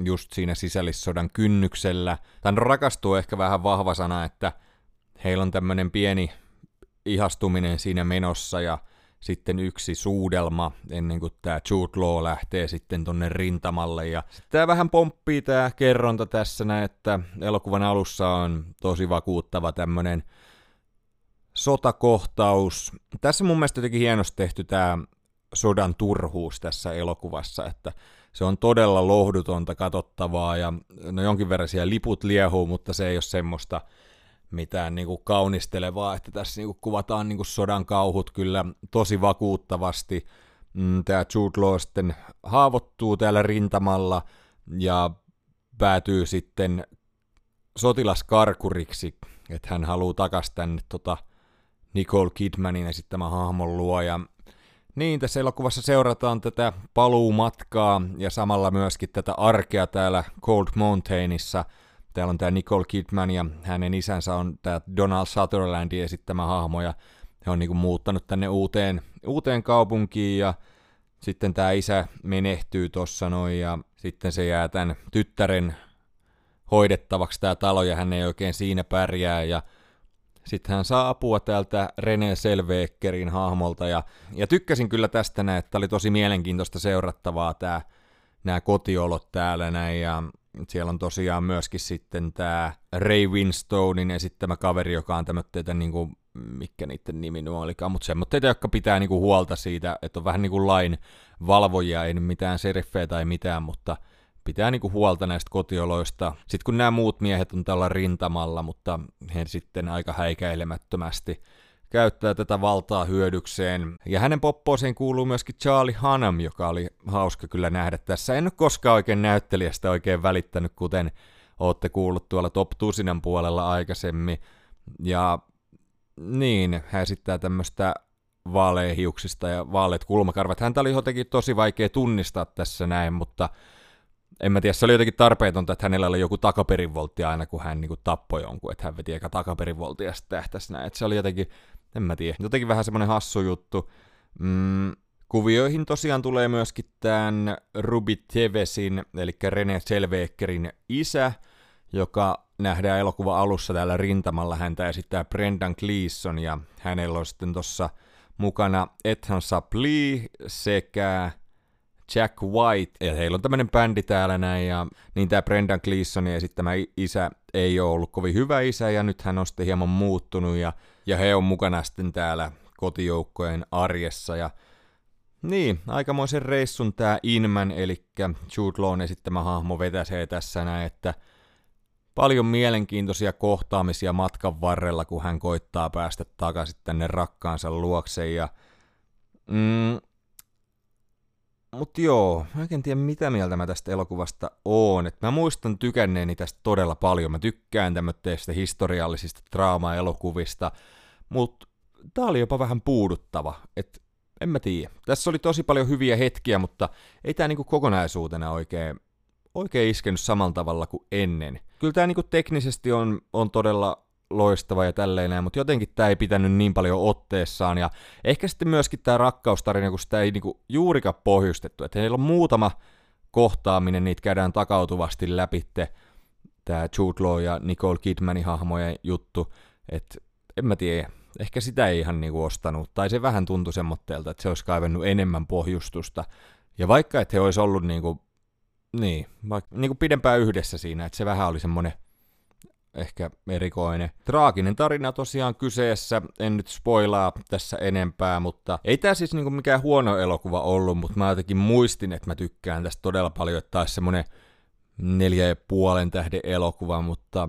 just siinä sisällissodan kynnyksellä. Tän rakastuu ehkä vähän vahva sana, että heillä on tämmöinen pieni ihastuminen siinä menossa ja sitten yksi suudelma ennen kuin tämä Jude Law lähtee sitten tonne rintamalle. Ja tämä vähän pomppii tämä kerronta tässä että elokuvan alussa on tosi vakuuttava tämmönen sotakohtaus. Tässä mun mielestä jotenkin hienosti tehty tämä sodan turhuus tässä elokuvassa, että se on todella lohdutonta katsottavaa ja no jonkin verran siellä liput liehuu, mutta se ei ole semmoista mitään niin kuin kaunistelevaa, että tässä niin kuin kuvataan niin kuin sodan kauhut kyllä tosi vakuuttavasti. Mm, Tämä Jude Law sitten haavoittuu täällä rintamalla ja päätyy sitten sotilaskarkuriksi, että hän haluaa takaisin tänne tota Nicole Kidmanin esittämä hahmon luo. Ja niin, tässä elokuvassa seurataan tätä paluumatkaa ja samalla myöskin tätä arkea täällä Cold Mountainissa. Täällä on tämä Nicole Kidman ja hänen isänsä on tämä Donald Sutherlandin esittämä hahmo ja he on niinku muuttanut tänne uuteen, uuteen kaupunkiin ja sitten tämä isä menehtyy tuossa noin ja sitten se jää tämän tyttären hoidettavaksi tämä talo ja hän ei oikein siinä pärjää ja sitten hän saa apua täältä René Selveekkerin hahmolta ja, ja tykkäsin kyllä tästä näin, että oli tosi mielenkiintoista seurattavaa tämä nämä kotiolot täällä näin ja siellä on tosiaan myöskin sitten tämä Ray Winstonein esittämä kaveri, joka on tämmöitä niin kuin, mikä niiden nimi nuo olikaan, mutta semmoitteita, jotka pitää niin kuin huolta siitä, että on vähän niin kuin lain valvojia, ei mitään seriffejä tai mitään, mutta pitää niinku huolta näistä kotioloista. Sitten kun nämä muut miehet on tällä rintamalla, mutta he sitten aika häikäilemättömästi käyttää tätä valtaa hyödykseen. Ja hänen poppooseen kuuluu myöskin Charlie Hunnam, joka oli hauska kyllä nähdä tässä. En ole koskaan oikein näyttelijästä oikein välittänyt, kuten olette kuullut tuolla Top Tusinan puolella aikaisemmin. Ja niin, hän esittää tämmöistä vaaleahiuksista ja vaaleat kulmakarvat. Häntä oli jotenkin tosi vaikea tunnistaa tässä näin, mutta en mä tiedä, se oli jotenkin tarpeetonta, että hänellä oli joku takaperinvoltti aina, kun hän niin tappoi jonkun, että hän veti eka takaperinvoltti ja sitten tähtäisi näin. Että se oli jotenkin, en mä tiedä, jotenkin vähän semmoinen hassu juttu. Mm, kuvioihin tosiaan tulee myöskin tämän Ruby Tevesin, eli René Selveekkerin isä, joka nähdään elokuva alussa täällä rintamalla. Häntä esittää Brendan Gleeson ja hänellä on sitten tuossa mukana Ethan Saplee sekä Jack White, ja heillä on tämmöinen bändi täällä näin, ja niin tämä Brendan Gleesonin esittämä isä ei ole ollut kovin hyvä isä, ja nyt hän on sitten hieman muuttunut, ja, ja he on mukana sitten täällä kotijoukkojen arjessa, ja niin, aikamoisen reissun tämä Inman, eli Jude Lawn esittämä hahmo vetäsee tässä näin, että paljon mielenkiintoisia kohtaamisia matkan varrella, kun hän koittaa päästä takaisin tänne rakkaansa luokse, ja mm, mutta joo, mä en tiedä mitä mieltä mä tästä elokuvasta oon. Et mä muistan tykänneeni tästä todella paljon. Mä tykkään tämmöistä historiallisista draama-elokuvista, mutta tää oli jopa vähän puuduttava. Et en mä tiedä. Tässä oli tosi paljon hyviä hetkiä, mutta ei tää niinku kokonaisuutena oikein, oikein iskenyt samalla tavalla kuin ennen. Kyllä tää niinku teknisesti on, on todella loistava ja tälleen mutta jotenkin tämä ei pitänyt niin paljon otteessaan, ja ehkä sitten myöskin tämä rakkaustarina, kun sitä ei niinku juurikaan pohjustettu, että heillä on muutama kohtaaminen, niitä käydään takautuvasti läpitte, tämä Jude Law ja Nicole Kidmanin hahmojen juttu, että en mä tiedä, ehkä sitä ei ihan niinku ostanut, tai se vähän tuntui semmoitteelta, että se olisi kaivannut enemmän pohjustusta, ja vaikka että he olisi ollut niinku, niin, vaikka, niinku pidempään yhdessä siinä, että se vähän oli semmoinen ehkä erikoinen. Traaginen tarina tosiaan kyseessä, en nyt spoilaa tässä enempää, mutta ei tämä siis niinku mikään huono elokuva ollut, mutta mä jotenkin muistin, että mä tykkään tästä todella paljon, että taisi semmonen neljä ja puolen tähden elokuva, mutta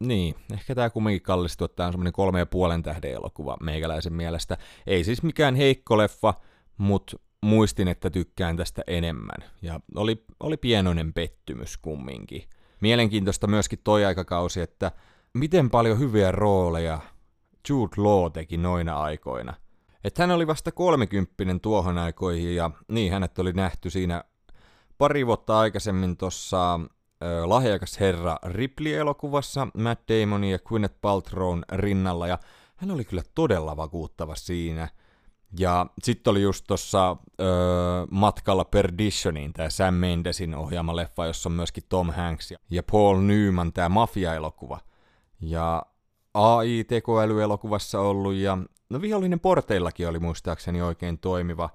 niin, ehkä tämä kumminkin kallistuu, että tämä on semmoinen kolme ja puolen tähden elokuva meikäläisen mielestä. Ei siis mikään heikko leffa, mutta muistin, että tykkään tästä enemmän. Ja oli, oli pienoinen pettymys kumminkin mielenkiintoista myöskin toi aikakausi, että miten paljon hyviä rooleja Jude Law teki noina aikoina. Että hän oli vasta kolmekymppinen tuohon aikoihin ja niin hänet oli nähty siinä pari vuotta aikaisemmin tuossa lahjakas herra Ripley-elokuvassa Matt Damonin ja Gwyneth Paltrown rinnalla ja hän oli kyllä todella vakuuttava siinä – ja sitten oli just tuossa matkalla Perditioniin tämä Sam Mendesin ohjaama leffa, jossa on myöskin Tom Hanks ja, ja Paul Newman, tämä mafia-elokuva. Ja AI-tekoälyelokuvassa ollut ja no vihollinen porteillakin oli muistaakseni oikein toimiva.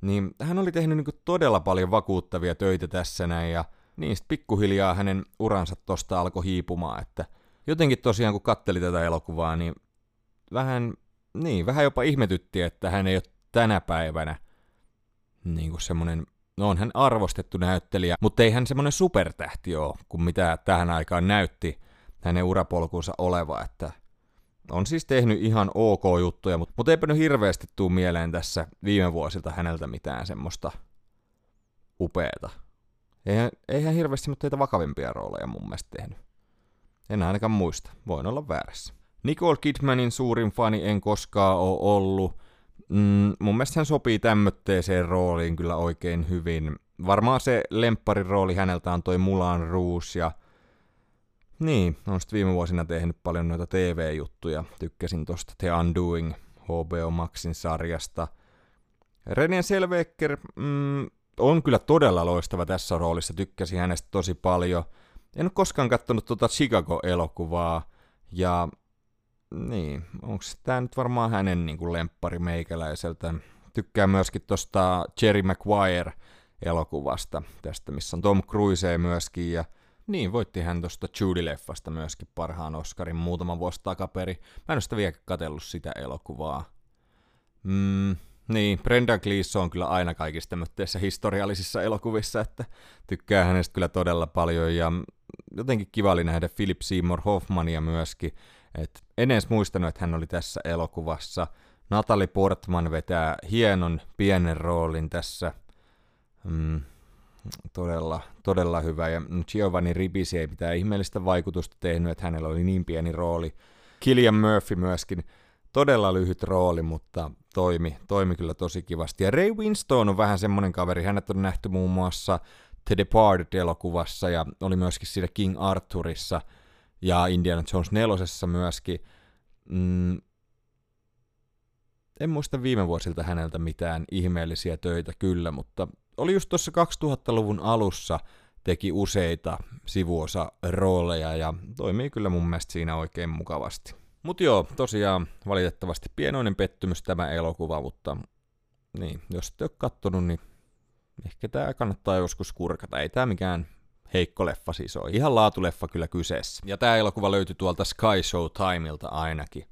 Niin hän oli tehnyt niin todella paljon vakuuttavia töitä tässä näin ja sitten pikkuhiljaa hänen uransa tosta alkoi hiipumaan, että jotenkin tosiaan kun katteli tätä elokuvaa, niin vähän niin, vähän jopa ihmetytti, että hän ei ole tänä päivänä niin kuin semmoinen, no on hän arvostettu näyttelijä, mutta ei hän semmoinen supertähti ole, kuin mitä tähän aikaan näytti hänen urapolkunsa oleva, että on siis tehnyt ihan ok juttuja, mutta, mutta eipä nyt hirveästi tuu mieleen tässä viime vuosilta häneltä mitään semmoista upeeta. Eihän, eihän hirveästi mutta teitä vakavimpia rooleja mun mielestä tehnyt. En ainakaan muista, voin olla väärässä. Nicole Kidmanin suurin fani en koskaan ole ollut. Mm, mun mielestä hän sopii tämmötteeseen rooliin kyllä oikein hyvin. Varmaan se lempparin rooli häneltä on toi Mulan Rouge ja niin, on sitten viime vuosina tehnyt paljon noita TV-juttuja. Tykkäsin tosta The Undoing HBO Maxin sarjasta. René Selvecker mm, on kyllä todella loistava tässä roolissa, tykkäsin hänestä tosi paljon. En ole koskaan katsonut tuota Chicago-elokuvaa, ja niin, onko tämä nyt varmaan hänen niin kuin lemppari meikäläiseltä. Tykkää myöskin tuosta Jerry Maguire-elokuvasta, tästä missä on Tom Cruise myöskin, ja niin, voitti hän tuosta Judy-leffasta myöskin parhaan Oscarin muutama vuosi takaperi. Mä en ole sitä vielä katsellut sitä elokuvaa. Mm, niin, Brendan Gleeson on kyllä aina kaikissa tämmöisissä historiallisissa elokuvissa, että tykkää hänestä kyllä todella paljon ja jotenkin kiva oli nähdä Philip Seymour Hoffmania myöskin, et en edes muistanut, että hän oli tässä elokuvassa. Natalie Portman vetää hienon pienen roolin tässä. Mm, todella, todella hyvä. Ja Giovanni Ribisi ei mitään ihmeellistä vaikutusta tehnyt, että hänellä oli niin pieni rooli. Killian Murphy myöskin todella lyhyt rooli, mutta toimi, toimi kyllä tosi kivasti. Ja Ray Winstone on vähän semmonen kaveri, hänet on nähty muun muassa The Departed-elokuvassa ja oli myöskin siinä King Arthurissa ja Indiana Jones nelosessa myöskin. Mm, en muista viime vuosilta häneltä mitään ihmeellisiä töitä kyllä, mutta oli just tuossa 2000-luvun alussa teki useita sivuosa rooleja ja toimii kyllä mun mielestä siinä oikein mukavasti. Mut joo, tosiaan valitettavasti pienoinen pettymys tämä elokuva, mutta niin, jos et ole kattonut, niin ehkä tämä kannattaa joskus kurkata. Ei tämä mikään heikko leffa siis ole. Ihan laatuleffa kyllä kyseessä. Ja tämä elokuva löytyi tuolta Sky Show Timeilta ainakin.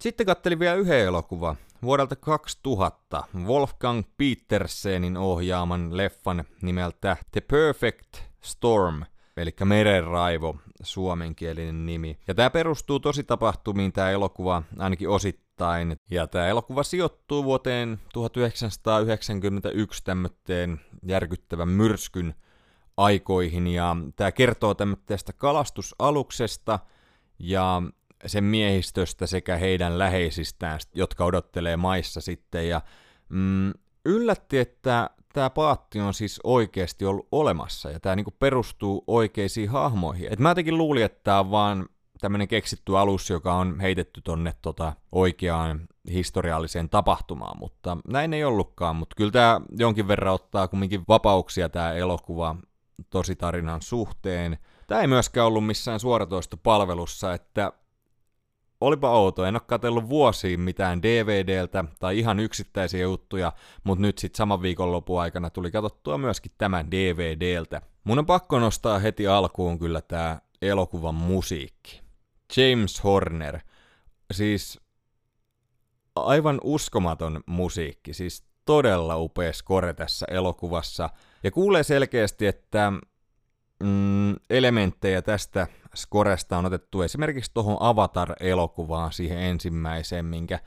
Sitten kattelin vielä yhden elokuva vuodelta 2000, Wolfgang Petersenin ohjaaman leffan nimeltä The Perfect Storm, eli Merenraivo, suomenkielinen nimi. Ja tämä perustuu tosi tapahtumiin tämä elokuva ainakin osittain. Ja tämä elokuva sijoittuu vuoteen 1991 tämmöteen järkyttävän myrskyn aikoihin. Ja tämä kertoo tämmöistä kalastusaluksesta ja sen miehistöstä sekä heidän läheisistään, jotka odottelee maissa sitten. Ja mm, yllätti, että tämä paatti on siis oikeasti ollut olemassa ja tämä niinku perustuu oikeisiin hahmoihin. Et mä jotenkin luulin, että tämä on vaan tämmöinen keksitty alus, joka on heitetty tonne tota oikeaan historialliseen tapahtumaan, mutta näin ei ollutkaan, mutta kyllä tämä jonkin verran ottaa kumminkin vapauksia tämä elokuva tositarinan suhteen. Tämä ei myöskään ollut missään suoratoistopalvelussa, että olipa outo, en ole katsellut vuosiin mitään DVDltä tai ihan yksittäisiä juttuja, mutta nyt sitten saman viikonlopun aikana tuli katsottua myöskin tämän DVDltä. Mun on pakko nostaa heti alkuun kyllä tämä elokuvan musiikki. James Horner, siis aivan uskomaton musiikki, siis todella upea score tässä elokuvassa. Ja kuulee selkeästi, että mm, elementtejä tästä skoresta on otettu esimerkiksi tuohon Avatar-elokuvaan siihen ensimmäiseen, minkä,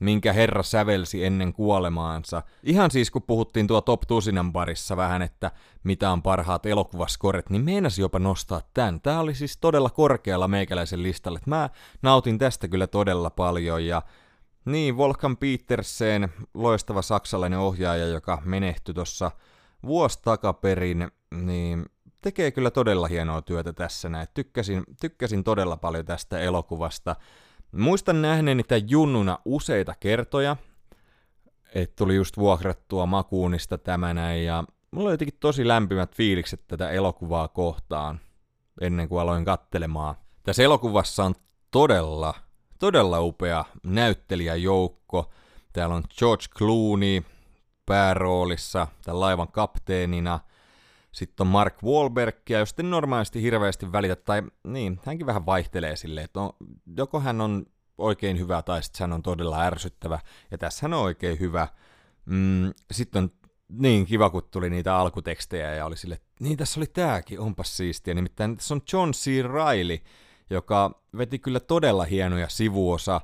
minkä herra sävelsi ennen kuolemaansa. Ihan siis kun puhuttiin tuo Top Tusinan parissa vähän, että mitä on parhaat elokuvaskoret, niin meinasi jopa nostaa tämän. Tämä oli siis todella korkealla meikäläisen listalle. Mä nautin tästä kyllä todella paljon ja niin, Volkan Petersen, loistava saksalainen ohjaaja, joka menehtyi tuossa vuosi takaperin, niin tekee kyllä todella hienoa työtä tässä näin. Tykkäsin, tykkäsin todella paljon tästä elokuvasta. Muistan nähneeni tämän junnuna useita kertoja, että tuli just vuokrattua makuunista tämä näin, ja mulla oli jotenkin tosi lämpimät fiilikset tätä elokuvaa kohtaan ennen kuin aloin kattelemaan. Tässä elokuvassa on todella, todella upea näyttelijäjoukko. Täällä on George Clooney pääroolissa, tämän laivan kapteenina – sitten on Mark Wahlberg, ja jos sitten normaalisti hirveästi välitä, tai niin, hänkin vähän vaihtelee silleen, että no, joko hän on oikein hyvä, tai sitten hän on todella ärsyttävä, ja tässä hän on oikein hyvä. Mm, sitten on niin kiva, kun tuli niitä alkutekstejä, ja oli sille, niin tässä oli tääkin, onpas siistiä, nimittäin tässä on John C. Reilly, joka veti kyllä todella hienoja sivuosa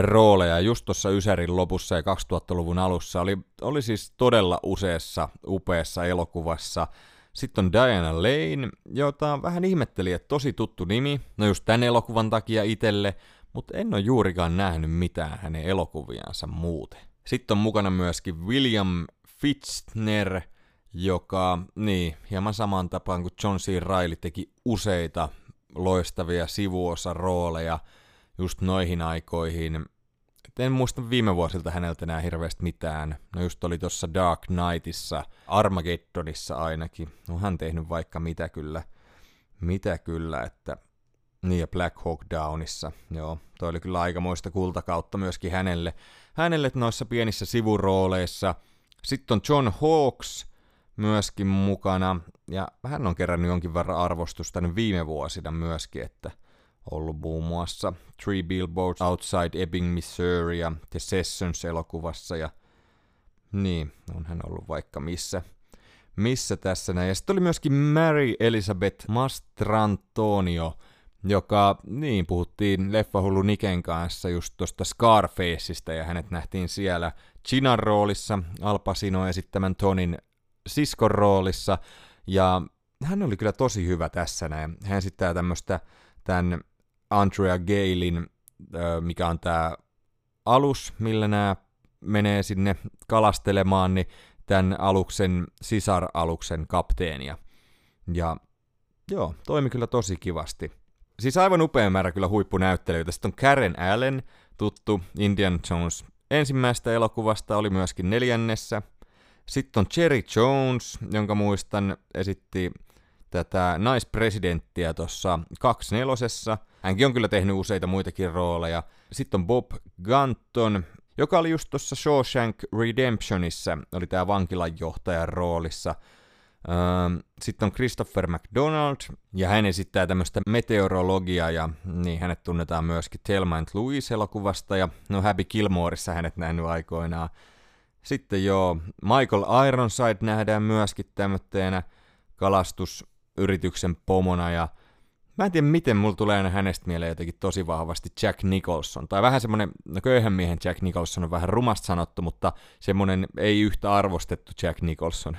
rooleja just tuossa Ysärin lopussa ja 2000-luvun alussa. Oli, oli siis todella useassa upeassa elokuvassa. Sitten on Diana Lane, jota vähän ihmetteli, että tosi tuttu nimi. No just tän elokuvan takia itelle, mutta en ole juurikaan nähnyt mitään hänen elokuviansa muuten. Sitten on mukana myöskin William Fitzner, joka, niin, hieman samaan tapaan kuin John C. Reilly teki useita loistavia sivuosarooleja just noihin aikoihin. En muista viime vuosilta häneltä enää hirveästi mitään. No just oli tuossa Dark Knightissa, Armageddonissa ainakin. No hän tehnyt vaikka mitä kyllä. Mitä kyllä, että... Niin ja Black Hawk Downissa. Joo, toi oli kyllä aikamoista kultakautta myöskin hänelle. Hänelle noissa pienissä sivurooleissa. Sitten on John Hawks, myöskin mukana, ja hän on kerännyt jonkin verran arvostusta niin viime vuosina myöskin, että ollut muun muassa Three Billboards Outside Ebbing, Missouri ja The Sessions-elokuvassa, ja niin, on hän ollut vaikka missä, missä tässä näin. Ja sitten oli myöskin Mary Elizabeth Mastrantonio, joka, niin, puhuttiin Leffahullu Niken kanssa just tuosta Scarfaceista, ja hänet nähtiin siellä Chinan roolissa Al Pacino esittämän Tonin siskon roolissa, ja hän oli kyllä tosi hyvä tässä näin. Hän esittää tämmöistä tämän Andrea Galein, mikä on tämä alus, millä nämä menee sinne kalastelemaan, niin tämän aluksen, sisaraluksen kapteenia. Ja joo, toimi kyllä tosi kivasti. Siis aivan upea määrä kyllä huippunäyttelyitä. Sitten on Karen Allen, tuttu Indian Jones ensimmäistä elokuvasta, oli myöskin neljännessä. Sitten on Cherry Jones, jonka muistan esitti tätä naispresidenttiä tuossa 24 Hänkin on kyllä tehnyt useita muitakin rooleja. Sitten on Bob Gunton, joka oli just tuossa Shawshank Redemptionissa, oli tämä vankilanjohtajan roolissa. Sitten on Christopher McDonald, ja hän esittää tämmöistä meteorologiaa, ja niin hänet tunnetaan myöskin Thelma and Louise-elokuvasta, ja no Happy Gilmoreissa hänet nähnyt aikoinaan. Sitten joo, Michael Ironside nähdään myöskin tämmöteenä kalastusyrityksen pomona ja Mä en tiedä, miten mulla tulee aina hänestä mieleen jotenkin tosi vahvasti Jack Nicholson. Tai vähän semmonen, no köyhän miehen Jack Nicholson on vähän rumasta sanottu, mutta semmonen ei yhtä arvostettu Jack Nicholson.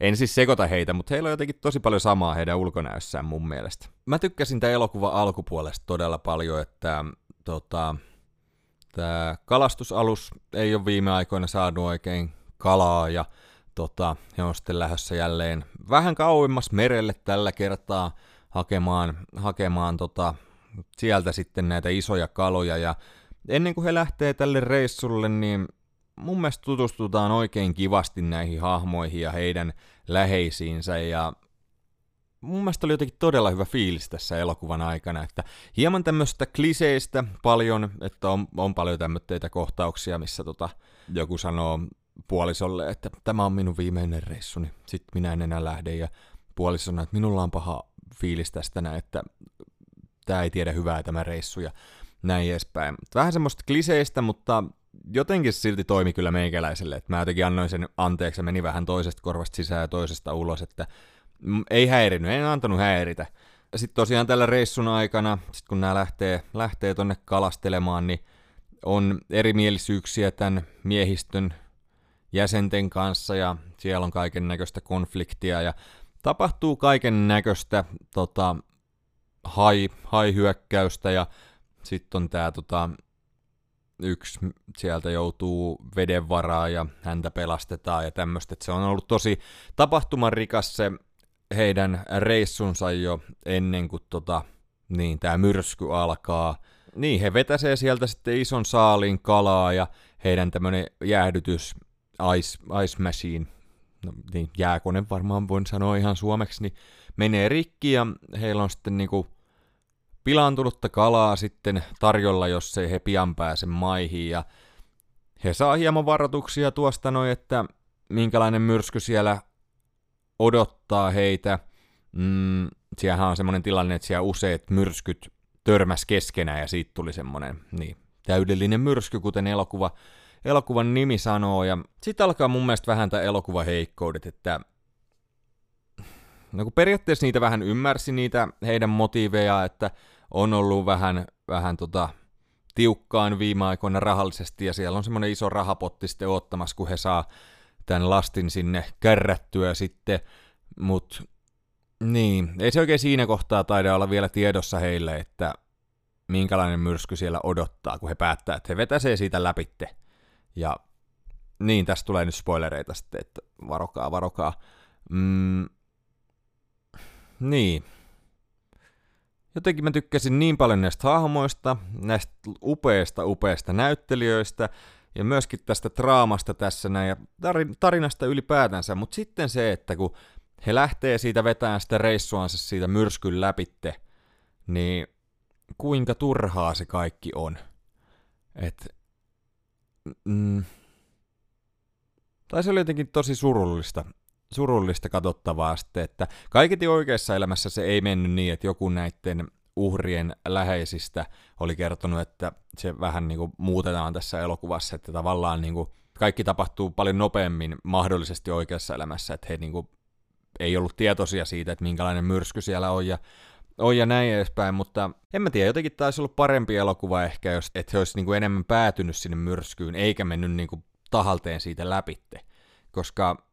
En siis sekoita heitä, mutta heillä on jotenkin tosi paljon samaa heidän ulkonäössään mun mielestä. Mä tykkäsin tämän elokuvan alkupuolesta todella paljon, että tota, Tämä kalastusalus ei ole viime aikoina saanut oikein kalaa ja tota, he on sitten lähdössä jälleen vähän kauemmas merelle tällä kertaa hakemaan, hakemaan tota, sieltä sitten näitä isoja kaloja. Ja ennen kuin he lähtee tälle reissulle, niin mun mielestä tutustutaan oikein kivasti näihin hahmoihin ja heidän läheisiinsä. Ja mun mielestä oli jotenkin todella hyvä fiilis tässä elokuvan aikana, että hieman tämmöistä kliseistä paljon, että on, on paljon tämmöitä kohtauksia, missä tota, joku sanoo puolisolle, että tämä on minun viimeinen reissuni, sitten minä en enää lähde, ja puoliso sanoo, että minulla on paha fiilis tästä näin, että tämä ei tiedä hyvää tämä reissu, ja näin edespäin. Vähän semmoista kliseistä, mutta jotenkin silti toimi kyllä meikäläiselle, että mä jotenkin annoin sen anteeksi ja meni vähän toisesta korvasta sisään ja toisesta ulos, että ei häirinyt, en antanut häiritä. Sitten tosiaan tällä reissun aikana, sit kun nämä lähtee, lähtee tonne kalastelemaan, niin on erimielisyyksiä tämän miehistön jäsenten kanssa ja siellä on kaiken näköistä konfliktia ja tapahtuu kaiken näköistä tota, hai, hai-hyökkäystä ja sitten on tämä tota, yksi sieltä joutuu veden varaa ja häntä pelastetaan ja tämmöistä. Se on ollut tosi tapahtumarikas se heidän reissunsa jo ennen kuin tota, niin, tämä myrsky alkaa. Niin, he vetäsee sieltä sitten ison saalin kalaa ja heidän tämmöinen jäähdytys ice, ice machine, no, niin, jääkone varmaan voin sanoa ihan suomeksi, niin menee rikki ja heillä on sitten niinku pilaantunutta kalaa sitten tarjolla, jos ei he pian pääse maihin ja he saa hieman varoituksia tuosta noin, että minkälainen myrsky siellä odottaa heitä. Mm, siellähän on semmoinen tilanne, että siellä useat myrskyt törmäs keskenään ja siitä tuli semmoinen niin, täydellinen myrsky, kuten elokuva, elokuvan nimi sanoo. Ja sitten alkaa mun mielestä vähän tämä elokuva heikkoudet, että no kun periaatteessa niitä vähän ymmärsi niitä heidän motiiveja, että on ollut vähän, vähän tota, tiukkaan viime aikoina rahallisesti, ja siellä on semmoinen iso rahapotti sitten ottamassa, kun he saa tämän lastin sinne kärrättyä sitten, mutta niin, ei se oikein siinä kohtaa taida olla vielä tiedossa heille, että minkälainen myrsky siellä odottaa, kun he päättää, että he vetäsee siitä läpitte. Ja niin, tästä tulee nyt spoilereita sitten, että varokaa, varokaa. Mm, niin. Jotenkin mä tykkäsin niin paljon näistä hahmoista, näistä upeista, upeista näyttelijöistä, ja myöskin tästä draamasta tässä näin, ja tarinasta ylipäätänsä, mutta sitten se, että kun he lähtee siitä vetämään sitä reissuansa siitä myrskyn läpitte, niin kuinka turhaa se kaikki on. Et, mm, tai se oli jotenkin tosi surullista, surullista katsottavaa sitten, että kaiketi oikeassa elämässä se ei mennyt niin, että joku näiden uhrien läheisistä oli kertonut, että se vähän niin kuin muutetaan tässä elokuvassa, että tavallaan niin kuin kaikki tapahtuu paljon nopeammin mahdollisesti oikeassa elämässä, että he niin kuin ei ollut tietoisia siitä, että minkälainen myrsky siellä on ja, on ja näin edespäin, mutta en mä tiedä, jotenkin taisi ollut parempi elokuva ehkä, jos, että he olisi kuin enemmän päätynyt sinne myrskyyn, eikä mennyt kuin tahalteen siitä läpitte, koska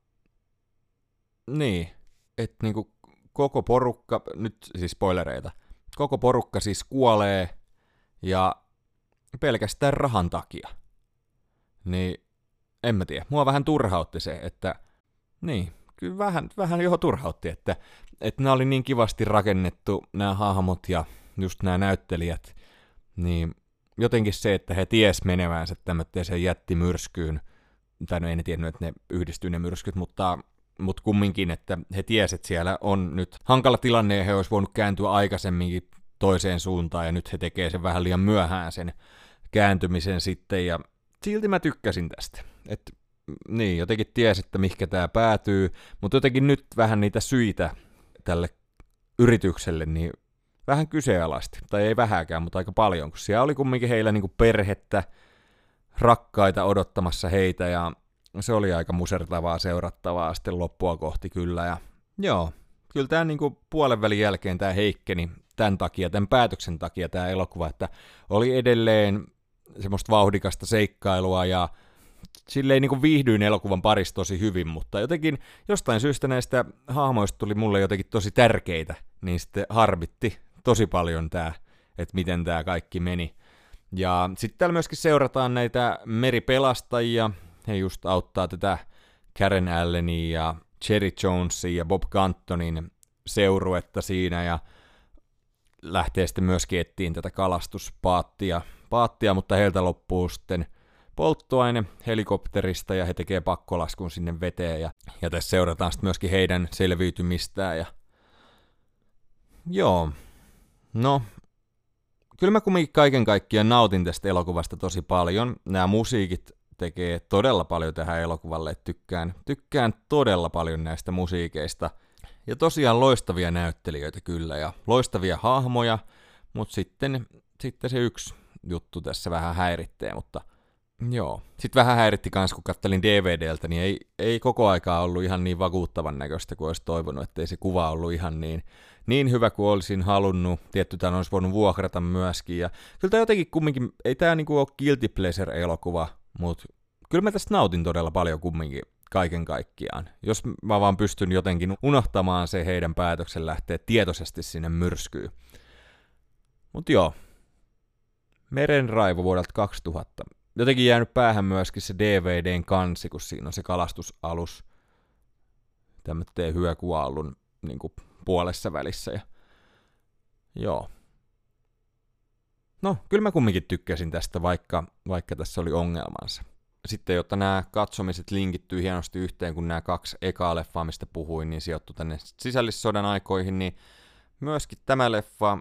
niin, että niin kuin koko porukka, nyt siis spoilereita, koko porukka siis kuolee ja pelkästään rahan takia. Niin, en mä tiedä. Mua vähän turhautti se, että niin, kyllä vähän, vähän jo turhautti, että, että nämä oli niin kivasti rakennettu, nämä hahmot ja just nämä näyttelijät, niin jotenkin se, että he ties menevänsä tämmöiseen jättimyrskyyn, tai no ei ne tiennyt, että ne yhdistyy ne myrskyt, mutta, mutta kumminkin, että he tiesivät, että siellä on nyt hankala tilanne ja he olisi voinut kääntyä aikaisemminkin toiseen suuntaan ja nyt he tekee sen vähän liian myöhään sen kääntymisen sitten ja silti mä tykkäsin tästä. Että niin, jotenkin tiesi, että mihinkä tämä päätyy, mutta jotenkin nyt vähän niitä syitä tälle yritykselle, niin vähän kyseenalaisti, tai ei vähäkään, mutta aika paljon, kun siellä oli kumminkin heillä niin perhettä, rakkaita odottamassa heitä, ja se oli aika musertavaa seurattavaa sitten loppua kohti kyllä, ja joo, kyllä tämä niin puolen välin jälkeen tämä heikkeni tämän takia, tämän päätöksen takia tämä elokuva, että oli edelleen semmoista vauhdikasta seikkailua ja silleen niin kuin viihdyin elokuvan parissa tosi hyvin, mutta jotenkin jostain syystä näistä hahmoista tuli mulle jotenkin tosi tärkeitä, niin sitten harmitti tosi paljon tämä, että miten tämä kaikki meni. Ja sitten täällä myöskin seurataan näitä meripelastajia, he just auttaa tätä Karen Allenia ja Cherry Jonesia ja Bob Cantonin seuruetta siinä ja lähtee sitten myöskin ettiin tätä kalastuspaattia, paattia, mutta heiltä loppuu sitten polttoaine helikopterista ja he tekee pakkolaskun sinne veteen ja, ja tässä seurataan sitten myöskin heidän selviytymistään ja joo, no kyllä mä kumminkin kaiken kaikkiaan nautin tästä elokuvasta tosi paljon. Nämä musiikit tekee todella paljon tähän elokuvalle, tykkään, tykkään todella paljon näistä musiikeista. Ja tosiaan loistavia näyttelijöitä kyllä ja loistavia hahmoja, mutta sitten, sitten se yksi juttu tässä vähän häiritsee, mutta – Joo. Sitten vähän häiritti kans, kun kattelin DVDltä, niin ei, ei koko aikaa ollut ihan niin vakuuttavan näköistä kuin olisi toivonut, ettei se kuva ollut ihan niin, niin hyvä kuin olisin halunnut. Tietty tämän olisi voinut vuokrata myöskin. Ja kyllä tämä jotenkin kumminkin, ei tämä niinku ole guilty pleasure-elokuva, mutta kyllä mä tästä nautin todella paljon kumminkin kaiken kaikkiaan. Jos mä vaan pystyn jotenkin unohtamaan se heidän päätöksen lähteä tietoisesti sinne myrskyyn. Mutta joo, Merenraivo vuodelta 2000 jotenkin jäänyt päähän myöskin se DVDn kansi, kun siinä on se kalastusalus tämmöinen hyökuallun niin kuin puolessa välissä. Ja... Joo. No, kyllä mä kumminkin tykkäsin tästä, vaikka, vaikka tässä oli ongelmansa. Sitten, jotta nämä katsomiset linkittyy hienosti yhteen, kun nämä kaksi ekaa leffaa, mistä puhuin, niin sijoittu tänne sisällissodan aikoihin, niin myöskin tämä leffa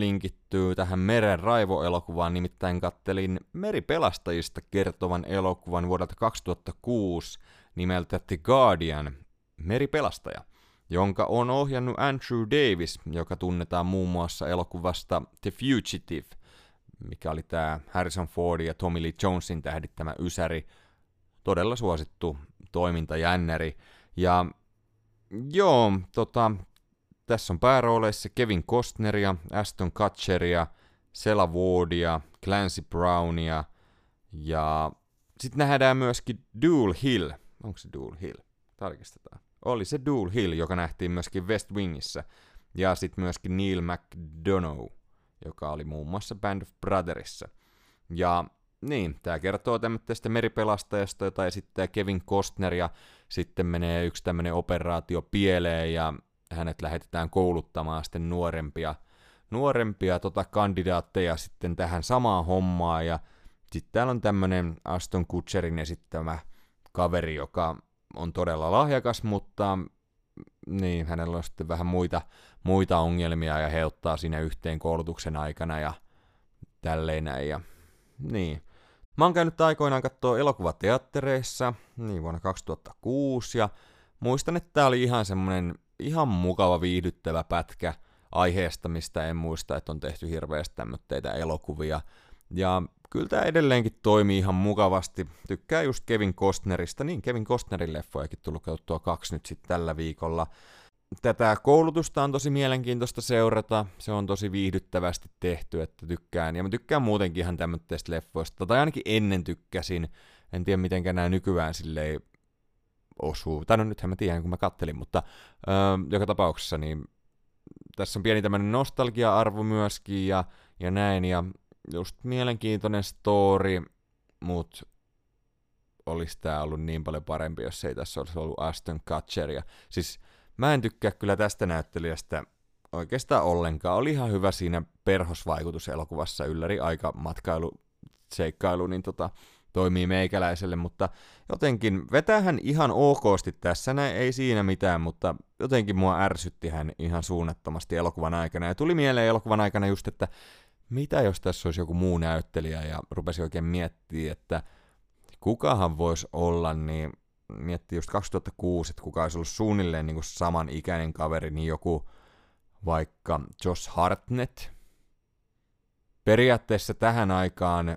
linkittyy tähän Meren raivoelokuvaan, nimittäin kattelin meripelastajista kertovan elokuvan vuodelta 2006 nimeltä The Guardian, meripelastaja, jonka on ohjannut Andrew Davis, joka tunnetaan muun muassa elokuvasta The Fugitive, mikä oli tämä Harrison Ford ja Tommy Lee Jonesin tähdittämä ysäri, todella suosittu toimintajännäri. Ja joo, tota, tässä on päärooleissa Kevin Costneria, Aston Kutcheria, Sela Wardia, Clancy Brownia ja sitten nähdään myöskin Dual Hill. Onko se Dual Hill? Tarkistetaan. Oli se Dual Hill, joka nähtiin myöskin West Wingissä. Ja sitten myöskin Neil McDonough, joka oli muun muassa Band of Brotherissa. Ja niin, tämä kertoo tämmöistä meripelastajasta, jota esittää Kevin Costner, ja sitten menee yksi tämmöinen operaatio pieleen, ja hänet lähetetään kouluttamaan sitten nuorempia, nuorempia tota, kandidaatteja sitten tähän samaan hommaan, ja sitten täällä on tämmöinen Aston Kutcherin esittämä kaveri, joka on todella lahjakas, mutta niin, hänellä on sitten vähän muita, muita ongelmia ja he ottaa siinä yhteen koulutuksen aikana ja tälleen näin. Ja, niin. Mä oon käynyt aikoinaan katsoa elokuvateattereissa, niin vuonna 2006, ja muistan, että tää oli ihan semmonen ihan mukava viihdyttävä pätkä aiheesta, mistä en muista, että on tehty hirveästi tämmöitä elokuvia. Ja kyllä tämä edelleenkin toimii ihan mukavasti. Tykkää just Kevin Costnerista, niin Kevin Costnerin leffojakin tullut katsottua kaksi nyt sitten tällä viikolla. Tätä koulutusta on tosi mielenkiintoista seurata, se on tosi viihdyttävästi tehty, että tykkään, ja mä tykkään muutenkin ihan tämmöistä leffoista, tai ainakin ennen tykkäsin, en tiedä miten nämä nykyään silleen osuu, tai no nythän mä tiedän kun mä kattelin, mutta öö, joka tapauksessa niin tässä on pieni tämmöinen nostalgia-arvo myöskin ja, ja näin, ja just mielenkiintoinen story, mutta olisi tämä ollut niin paljon parempi, jos ei tässä olisi ollut Aston Kutcheria. Siis mä en tykkää kyllä tästä näyttelijästä oikeastaan ollenkaan. Oli ihan hyvä siinä perhosvaikutus elokuvassa ylläri aika matkailu seikkailu, niin tota, toimii meikäläiselle, mutta jotenkin vetää hän ihan okosti tässä, näin ei siinä mitään, mutta jotenkin mua ärsytti hän ihan suunnattomasti elokuvan aikana. Ja tuli mieleen elokuvan aikana just, että mitä jos tässä olisi joku muu näyttelijä ja rupesi oikein miettimään, että kukahan voisi olla, niin miettii just 2006, että kuka olisi ollut suunnilleen niin kuin saman ikäinen kaveri, niin joku vaikka Josh Hartnett. Periaatteessa tähän aikaan,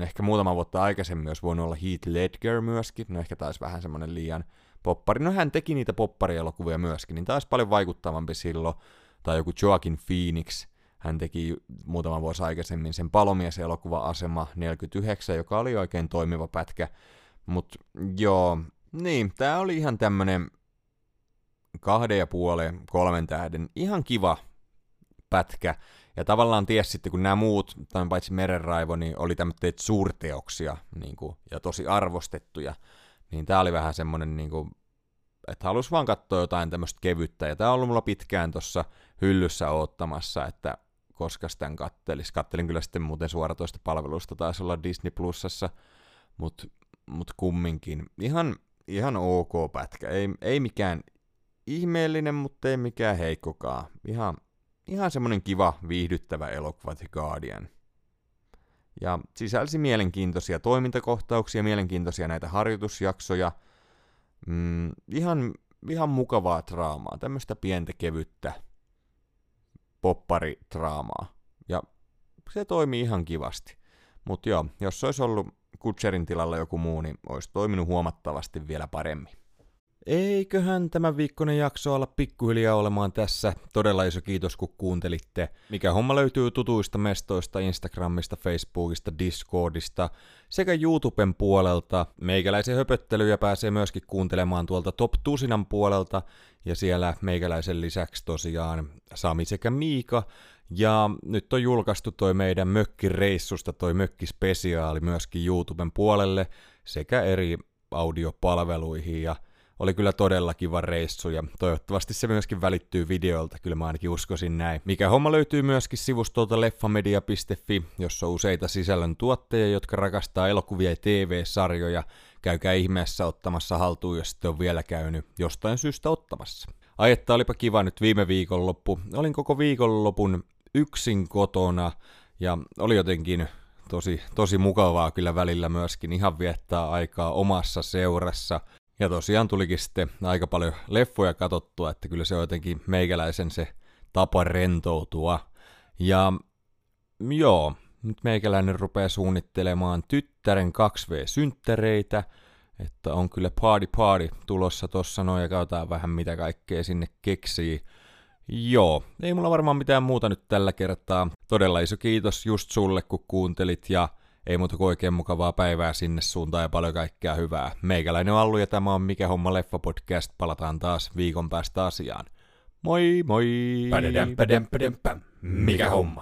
ehkä muutama vuotta aikaisemmin olisi voinut olla Heath Ledger myöskin, no ehkä taisi vähän semmoinen liian poppari. No hän teki niitä popparielokuvia myöskin, niin taisi paljon vaikuttavampi silloin, tai joku Joaquin Phoenix – hän teki muutama vuosi aikaisemmin sen palomies-elokuva-asema 49, joka oli oikein toimiva pätkä. Mutta joo, niin, tää oli ihan tämmönen kahden ja puolen, kolmen tähden, ihan kiva pätkä. Ja tavallaan ties sitten, kun nämä muut, tai paitsi Merenraivo, niin oli tämmöitä suurteoksia niin kuin, ja tosi arvostettuja, niin tää oli vähän semmonen, niin kuin, että halus vaan katsoa jotain tämmöistä kevyttä. Ja tää on ollut mulla pitkään tuossa hyllyssä oottamassa, että koska tämän kattelis. Kattelin kyllä sitten muuten suoratoista palvelusta, taisi olla Disney Plusassa, mutta mut kumminkin. Ihan, ihan ok pätkä. Ei, ei mikään ihmeellinen, mutta ei mikään heikkokaan. Ihan, ihan semmonen kiva, viihdyttävä elokuva The Guardian. Ja sisälsi mielenkiintoisia toimintakohtauksia, mielenkiintoisia näitä harjoitusjaksoja. Mm, ihan, ihan mukavaa draamaa, tämmöistä pientä kevyttä popparitraamaa. Ja se toimii ihan kivasti. Mutta joo, jos olisi ollut Kutcherin tilalla joku muu, niin olisi toiminut huomattavasti vielä paremmin. Eiköhän tämä viikkoinen jakso olla pikkuhiljaa olemaan tässä. Todella iso kiitos kun kuuntelitte. Mikä homma löytyy tutuista mestoista, Instagramista, Facebookista, Discordista sekä YouTuben puolelta. Meikäläisen höpöttelyjä pääsee myöskin kuuntelemaan tuolta Top Tusinan puolelta ja siellä meikäläisen lisäksi tosiaan Sami sekä Miika. Ja nyt on julkaistu toi meidän mökkireissusta toi mökkispesiaali myöskin YouTuben puolelle sekä eri audiopalveluihin ja oli kyllä todella kiva reissu ja toivottavasti se myöskin välittyy videolta, kyllä mä ainakin uskoisin näin. Mikä homma löytyy myöskin sivustolta leffamedia.fi, jossa on useita sisällön tuottajia, jotka rakastaa elokuvia ja TV-sarjoja. Käykää ihmeessä ottamassa haltuun, jos sitten on vielä käynyt jostain syystä ottamassa. Ai että olipa kiva nyt viime viikonloppu. Olin koko viikonlopun yksin kotona ja oli jotenkin tosi, tosi mukavaa kyllä välillä myöskin ihan viettää aikaa omassa seurassa. Ja tosiaan tulikin sitten aika paljon leffoja katottua, että kyllä se on jotenkin meikäläisen se tapa rentoutua. Ja joo, nyt meikäläinen rupeaa suunnittelemaan tyttären 2V-synttäreitä, Että on kyllä party party tulossa tossa noin ja katsotaan vähän mitä kaikkea sinne keksii. Joo, ei mulla varmaan mitään muuta nyt tällä kertaa. Todella iso kiitos just sulle kun kuuntelit ja ei muuta kuin oikein mukavaa päivää sinne suuntaan ja paljon kaikkea hyvää. Meikäläinen on Allu ja tämä on Mikä homma leffa podcast. Palataan taas viikon päästä asiaan. Moi moi! Mikä homma?